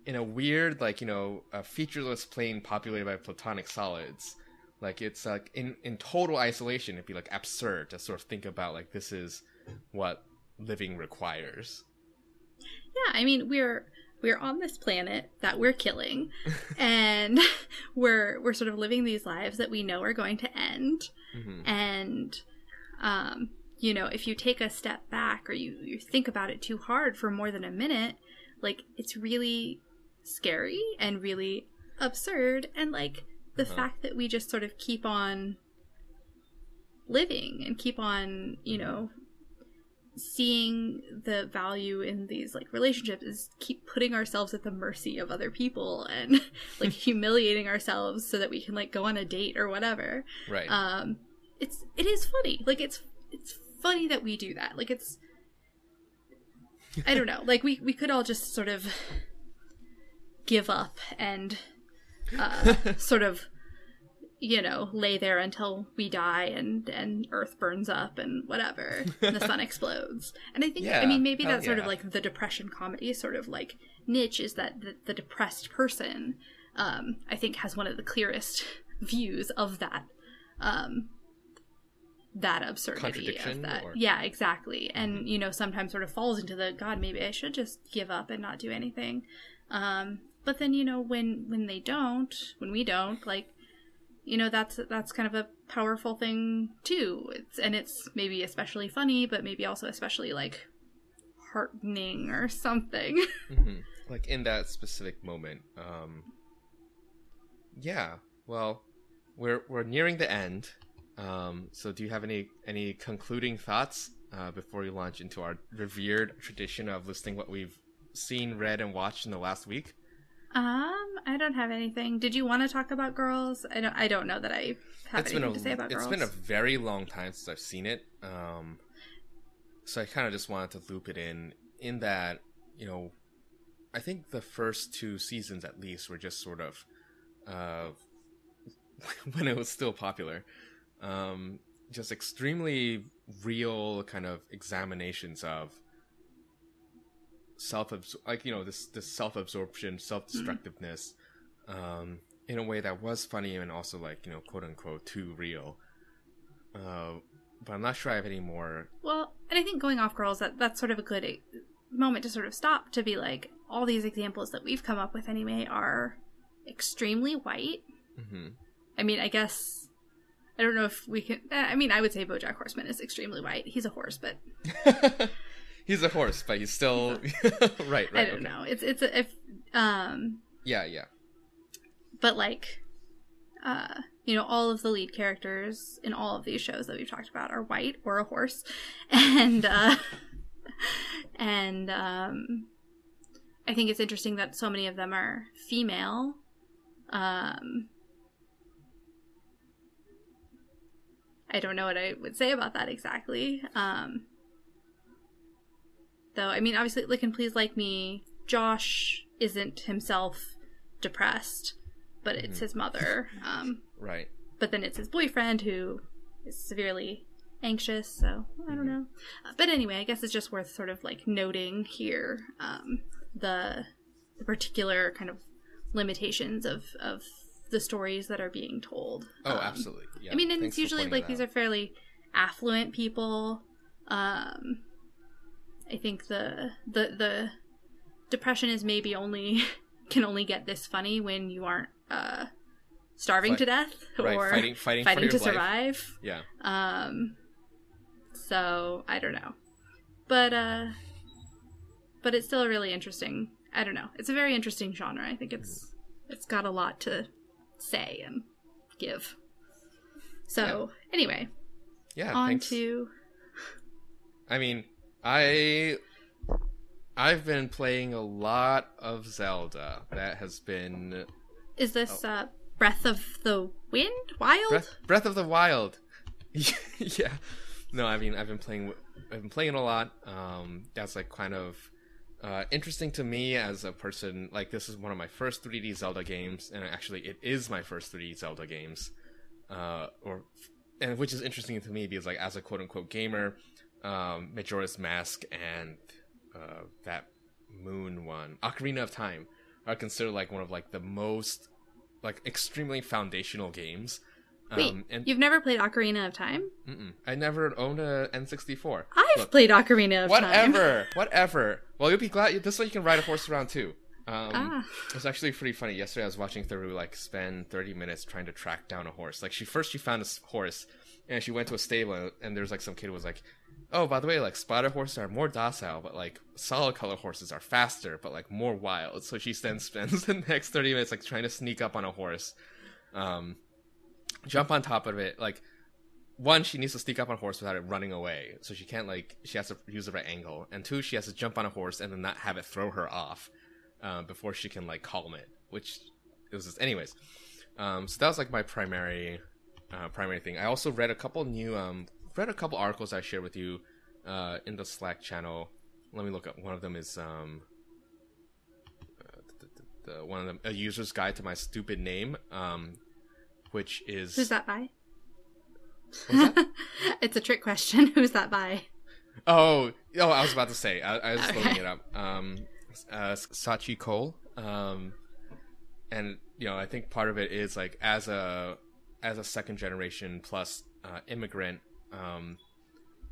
Speaker 2: in a weird like you know a featureless plane populated by platonic solids. Like it's like in in total isolation it'd be like absurd to sort of think about like this is what living requires.
Speaker 3: Yeah, I mean we're we're on this planet that we're killing, [LAUGHS] and [LAUGHS] we're we're sort of living these lives that we know are going to end,
Speaker 2: hmm
Speaker 3: and um, you know if you take a step back or you you think about it too hard for more than a minute, like it's really scary and really absurd and like the
Speaker 2: Uh-huh.
Speaker 3: fact that we just sort of keep on living and keep on, you know, seeing the value in these like relationships is keep putting ourselves at the mercy of other people and [LAUGHS] like [LAUGHS] humiliating ourselves so that we can like go on a date or whatever.
Speaker 2: Right.
Speaker 3: Um it's it is funny. Like it's it's funny that we do that. Like it's I don't know. Like we we could all just sort of give up and uh, [LAUGHS] sort of you know lay there until we die and and earth burns up and whatever and the sun [LAUGHS] explodes and i think i mean maybe
Speaker 2: hell
Speaker 3: that's sort of like the depression comedy sort of like niche is that the, the depressed person um i think has one of the clearest [LAUGHS] views of that um that absurdity of that
Speaker 2: or-
Speaker 3: yeah exactly and you know sometimes sort of falls into the god maybe i should just give up and not do anything um but then you know when when they don't when we don't like you know that's that's kind of a powerful thing too it's and it's maybe especially funny but maybe also especially like heartening or something [LAUGHS]
Speaker 2: hmm Like in that specific moment. Um, yeah. Well, we're we're nearing the end. Um, so do you have any any concluding thoughts uh, before we launch into our revered tradition of listing what we've seen, read, and watched in the last week?
Speaker 3: um i don't have anything did you want to talk about girls i don't i don't know that i have
Speaker 2: it's
Speaker 3: anything
Speaker 2: a
Speaker 3: to say about
Speaker 2: it's
Speaker 3: girls It's
Speaker 2: been a very long time since I've seen it. Um, so I kind of just wanted to loop it in in that you know, I think the first two seasons at least were just sort of uh, [LAUGHS] when it was still popular, um, just extremely real kind of examinations of self like you know this this self absorption self destructiveness um in a way that was funny and also like you know quote unquote too real. Uh but i'm not sure i have any more.
Speaker 3: Well, and I think going off girls that that's sort of a good moment to sort of stop to be like all these examples that we've come up with anyway are extremely white.
Speaker 2: hmm
Speaker 3: I mean, I guess I don't know if we can. eh, I mean, I would say BoJack Horseman is extremely white. He's a horse, but [LAUGHS]
Speaker 2: he's a horse but he's still [LAUGHS] right right
Speaker 3: I don't
Speaker 2: okay.
Speaker 3: know. It's it's a, if um,
Speaker 2: yeah yeah
Speaker 3: but like uh you know all of the lead characters in all of these shows that we've talked about are white or a horse [LAUGHS] and uh and um i think it's interesting that so many of them are female um i don't know what i would say about that exactly. Um though i mean obviously like and please like me josh isn't himself depressed but it's his mother. Um
Speaker 2: right.
Speaker 3: but then it's his boyfriend who is severely anxious so i don't know. Uh, but anyway i guess it's just worth sort of like noting here um the the particular kind of limitations of of the stories that are being told
Speaker 2: oh
Speaker 3: Um,
Speaker 2: absolutely yeah
Speaker 3: I mean, and
Speaker 2: Thanks
Speaker 3: it's usually like these
Speaker 2: out.
Speaker 3: are fairly affluent people. Um, I think the the the depression is maybe only [LAUGHS] can only get this funny when you aren't uh, starving
Speaker 2: Fight-
Speaker 3: to death
Speaker 2: right
Speaker 3: or
Speaker 2: fighting fighting,
Speaker 3: fighting to
Speaker 2: life.
Speaker 3: survive.
Speaker 2: yeah
Speaker 3: Um, so I don't know, but uh, but it's still a really interesting. I don't know. It's a very interesting genre. I think it's it's got a lot to say and give. So anyway,
Speaker 2: yeah
Speaker 3: on
Speaker 2: thanks.
Speaker 3: to
Speaker 2: I mean, I I've been playing a lot of Zelda. That has been
Speaker 3: is this uh, Breath of the Wind? Wild?
Speaker 2: Oh. Breath, Breath of the Wild. [LAUGHS] yeah. No, I mean I've been playing I've been playing a lot. Um that's like kind of uh, interesting to me as a person like this is one of my first 3D Zelda games and actually it is my first 3D Zelda games. Uh or and which is interesting to me because like as a quote unquote gamer, um Majora's Mask and uh that moon one, Ocarina of Time are considered like one of like the most like extremely foundational games.
Speaker 3: Wait,
Speaker 2: Um, and
Speaker 3: you've never played Ocarina of Time?
Speaker 2: mm-mm. I never owned a N64.
Speaker 3: I've
Speaker 2: Look,
Speaker 3: played Ocarina of Time.
Speaker 2: whatever, whatever. Well, you'll be glad. This way, you can ride a horse around too. Um,
Speaker 3: Ah.
Speaker 2: It was actually pretty funny. Yesterday, I was watching Theru like spend 30 minutes trying to track down a horse. Like she first she found a horse, and she went to a stable, and, and there's like some kid who was like, "Oh, by the way, like spotted horses are more docile, but like solid color horses are faster, but like more wild." So she then [LAUGHS] spends the next 30 minutes like trying to sneak up on a horse. um, jump on top of it. Like one, she needs to sneak up on a horse without it running away, so she can't like she has to use the right angle. And two, she has to jump on a horse and then not have it throw her off uh, before she can like calm it. Which it was just, anyways. Um, so that was like my primary uh, primary thing. I also read a couple new um, read a couple articles I shared with you uh, in the Slack channel. Let me look up. One of them is um, uh, one of them a user's guide to my stupid name, um, which is
Speaker 3: Who's that by?
Speaker 2: That? [LAUGHS]
Speaker 3: it's a trick question. [LAUGHS] Who's that by?
Speaker 2: Oh, oh, I was about to say. I, I was
Speaker 3: Okay.
Speaker 2: looking it up. Um, uh, Sachi Cole. Um, and you know, I think part of it is like as a as a second generation plus uh, immigrant, um,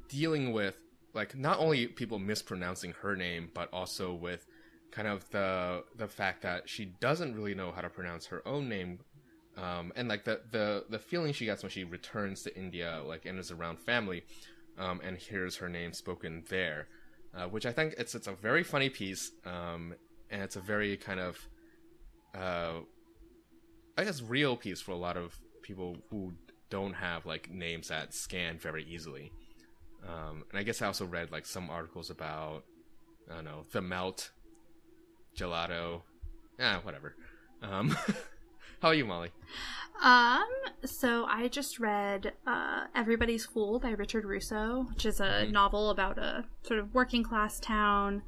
Speaker 2: dealing with like not only people mispronouncing her name, but also with kind of the the fact that she doesn't really know how to pronounce her own name um, and like the, the the feeling she gets when she returns to India, like and is around family, um, and hears her name spoken there, uh, which I think it's it's a very funny piece, um, and it's a very kind of, uh, I guess, real piece for a lot of people who don't have like names that scan very easily. Um, and I guess I also read like some articles about, I don't know, the melt, gelato, ah, whatever. Um, [LAUGHS] how are you, Molly?
Speaker 3: Um, so I just read uh, Everybody's Fool by Richard Russo, which is a
Speaker 2: Mhm.
Speaker 3: novel about a sort of working class town,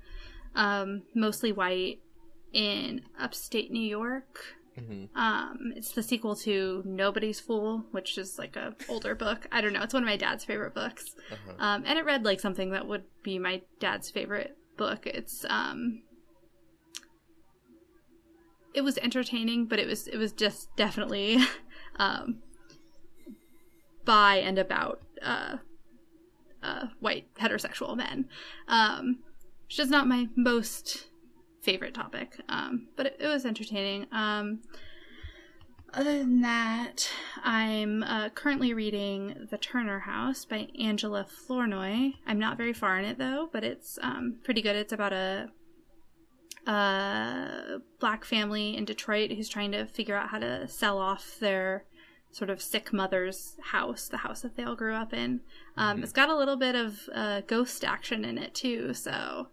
Speaker 3: um, mostly white, in upstate New York.
Speaker 2: hmm
Speaker 3: Um, it's the sequel to Nobody's Fool, which is like a older book. I don't know. It's one of my dad's favorite books.
Speaker 2: Uh-huh.
Speaker 3: Um, and it read like something that would be my dad's favorite book. It's um, it was entertaining, but it was it was just definitely [LAUGHS] um, by and about uh, uh, white heterosexual men. Um, which is not my most favorite topic, um, but it, it was entertaining. Um, other than that, I'm uh, currently reading The Turner House by Angela Flournoy. I'm not very far in it though, but it's um, pretty good. It's about a, a black family in Detroit who's trying to figure out how to sell off their sort of sick mother's house, the house that they all grew up in. Um,
Speaker 2: Mhm.
Speaker 3: It's got a little bit of uh, ghost action in it too, so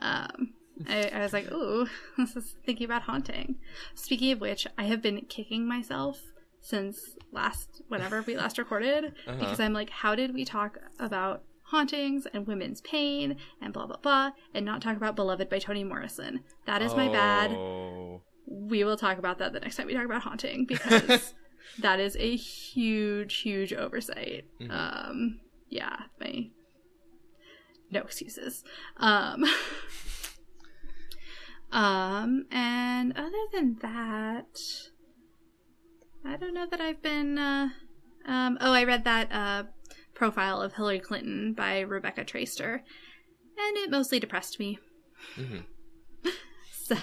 Speaker 3: um, I, I was like, ooh, [LAUGHS] this is thinking about haunting. Speaking of which, I have been kicking myself since last, whenever we last recorded, [LAUGHS]
Speaker 2: Uh-huh.
Speaker 3: because I'm like, how did we talk about hauntings and women's pain and blah, blah, blah, and not talk about Beloved by Toni Morrison? That is my bad.
Speaker 2: Oh.
Speaker 3: We will talk about that the next time we talk about haunting, because [LAUGHS] that is a huge, huge oversight.
Speaker 2: Mhm.
Speaker 3: Um, yeah, my no excuses. Um, [LAUGHS] um, and other than that, I don't know that I've been. Uh, um, oh, I read that uh, profile of Hillary Clinton by Rebecca Traister, and it mostly depressed me.
Speaker 2: Mhm. [LAUGHS]
Speaker 3: So,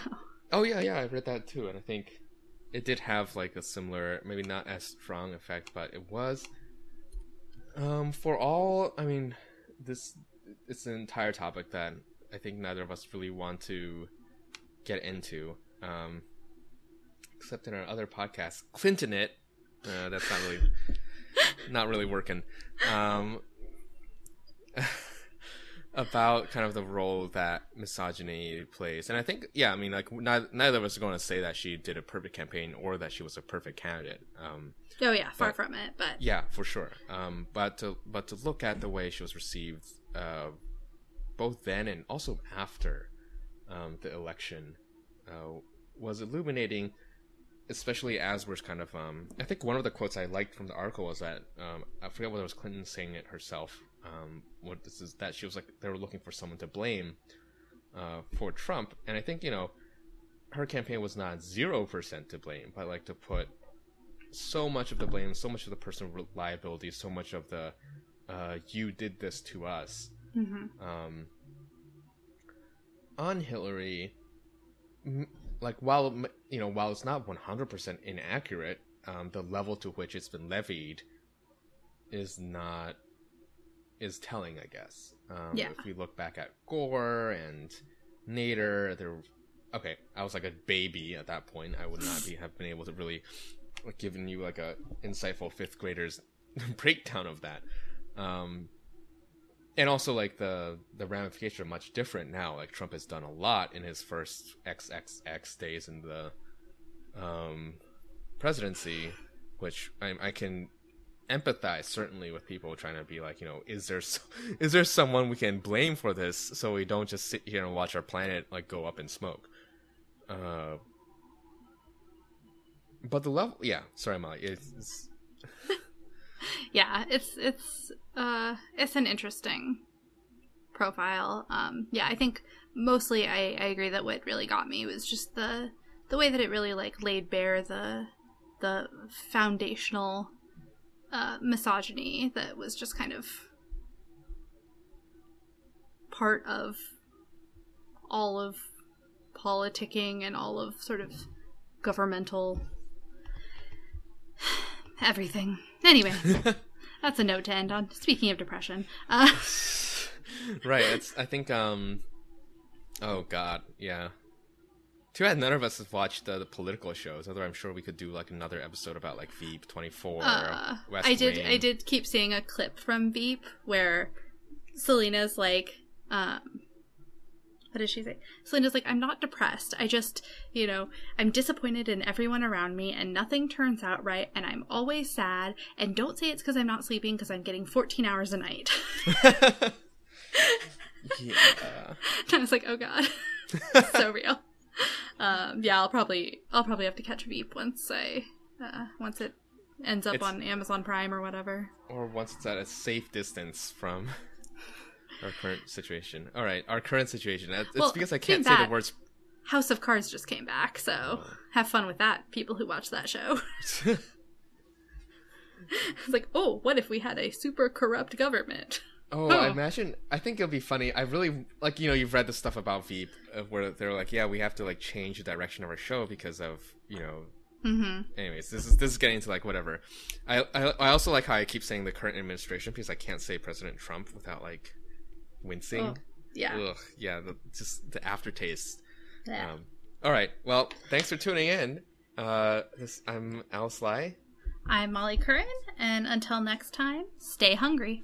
Speaker 2: Oh yeah, yeah, I read that too, and I think it did have like a similar, maybe not as strong effect, but it was. Um, for all, I mean, this it's an entire topic that I think neither of us really want to get into. Um, except in our other podcast, Clinton it. Uh, that's not really, not really working. Um, [LAUGHS] about kind of the role that misogyny plays, and I think, yeah, I mean, like neither, neither of us are going to say that she did a perfect campaign or that she was a perfect candidate. Um,
Speaker 3: oh yeah, far
Speaker 2: But-
Speaker 3: from it, but
Speaker 2: yeah, for sure. Um, but to but to look at the way she was received, uh, both then and also after um, the election, uh, was illuminating. Especially as we're kind of, um, I think one of the quotes I liked from the article was that um, I forget whether it was Clinton saying it herself. Um, what this is that she was like they were looking for someone to blame uh, for Trump, and I think you know her campaign was not zero percent to blame, but like to put so much of the blame, so much of the personal liability, so much of the uh, "you did this to us"
Speaker 3: hmm
Speaker 2: um, on Hillary. Like while you know, while it's not one hundred percent inaccurate, um, the level to which it's been levied is not is telling, I guess. Um,
Speaker 3: Yeah.
Speaker 2: If we look back at Gore and Nader, there. Okay, I was like a baby at that point. I would not be have been able to really like giving you like a insightful fifth graders [LAUGHS] breakdown of that. Um, and also like the the ramifications are much different now. Like Trump has done a lot in his first XXX days in the um, presidency, which I, I can empathize certainly with people trying to be like, you know, is there [LAUGHS] is there someone we can blame for this so we don't just sit here and watch our planet like go up in smoke? Uh, but the level, yeah. Sorry, Molly. It's, it's [LAUGHS]
Speaker 3: yeah it's it's uh it's an interesting profile um yeah i think mostly i i agree that what really got me was just the the way that it really like laid bare the the foundational uh misogyny that was just kind of part of all of politicking and all of sort of governmental [SIGHS] everything. Anyway, [LAUGHS] that's a note to end on. Speaking of depression, uh, [LAUGHS]
Speaker 2: right. It's I think um, oh god, yeah. Too bad none of us have watched the, the political shows. Otherwise, I'm sure we could do like another episode about like Veep 24,
Speaker 3: uh, I did. I did keep seeing a clip from Veep where Selina's like, um, what did she say? Selina's like, I'm not depressed. I just, you know, I'm disappointed in everyone around me, and nothing turns out right, and I'm always sad. And don't say it's because I'm not sleeping because I'm getting 14 hours a night.
Speaker 2: yeah. [LAUGHS]
Speaker 3: I was like, oh god, [LAUGHS] so real. Um, yeah, I'll probably I'll probably have to catch Veep once I uh, once it ends up
Speaker 2: It's-
Speaker 3: on Amazon Prime or whatever.
Speaker 2: Or once it's at a safe distance from our current situation. All right, our current situation. It's
Speaker 3: Well,
Speaker 2: because I can't say
Speaker 3: that-
Speaker 2: the words.
Speaker 3: House of Cards just came back, so have fun with that, people who watch that show. [LAUGHS] it's like, oh, what if we had a super corrupt government?
Speaker 2: Oh, I
Speaker 3: Oh.
Speaker 2: imagine. I think it'll be funny. I really like you know you've read the stuff about Veep uh, where they're like, yeah, we have to like change the direction of our show because of you know.
Speaker 3: Mm-hmm.
Speaker 2: Anyways, this is this is getting into like whatever. I, I I also like how I keep saying the current administration because I can't say President Trump without like wincing.
Speaker 3: Oh, yeah.
Speaker 2: Ugh, yeah, the, just the aftertaste.
Speaker 3: Yeah.
Speaker 2: Um, all right. Well, thanks for tuning in. Uh, this I'm Al Sly.
Speaker 3: I'm Molly Curran, and until next time, stay hungry.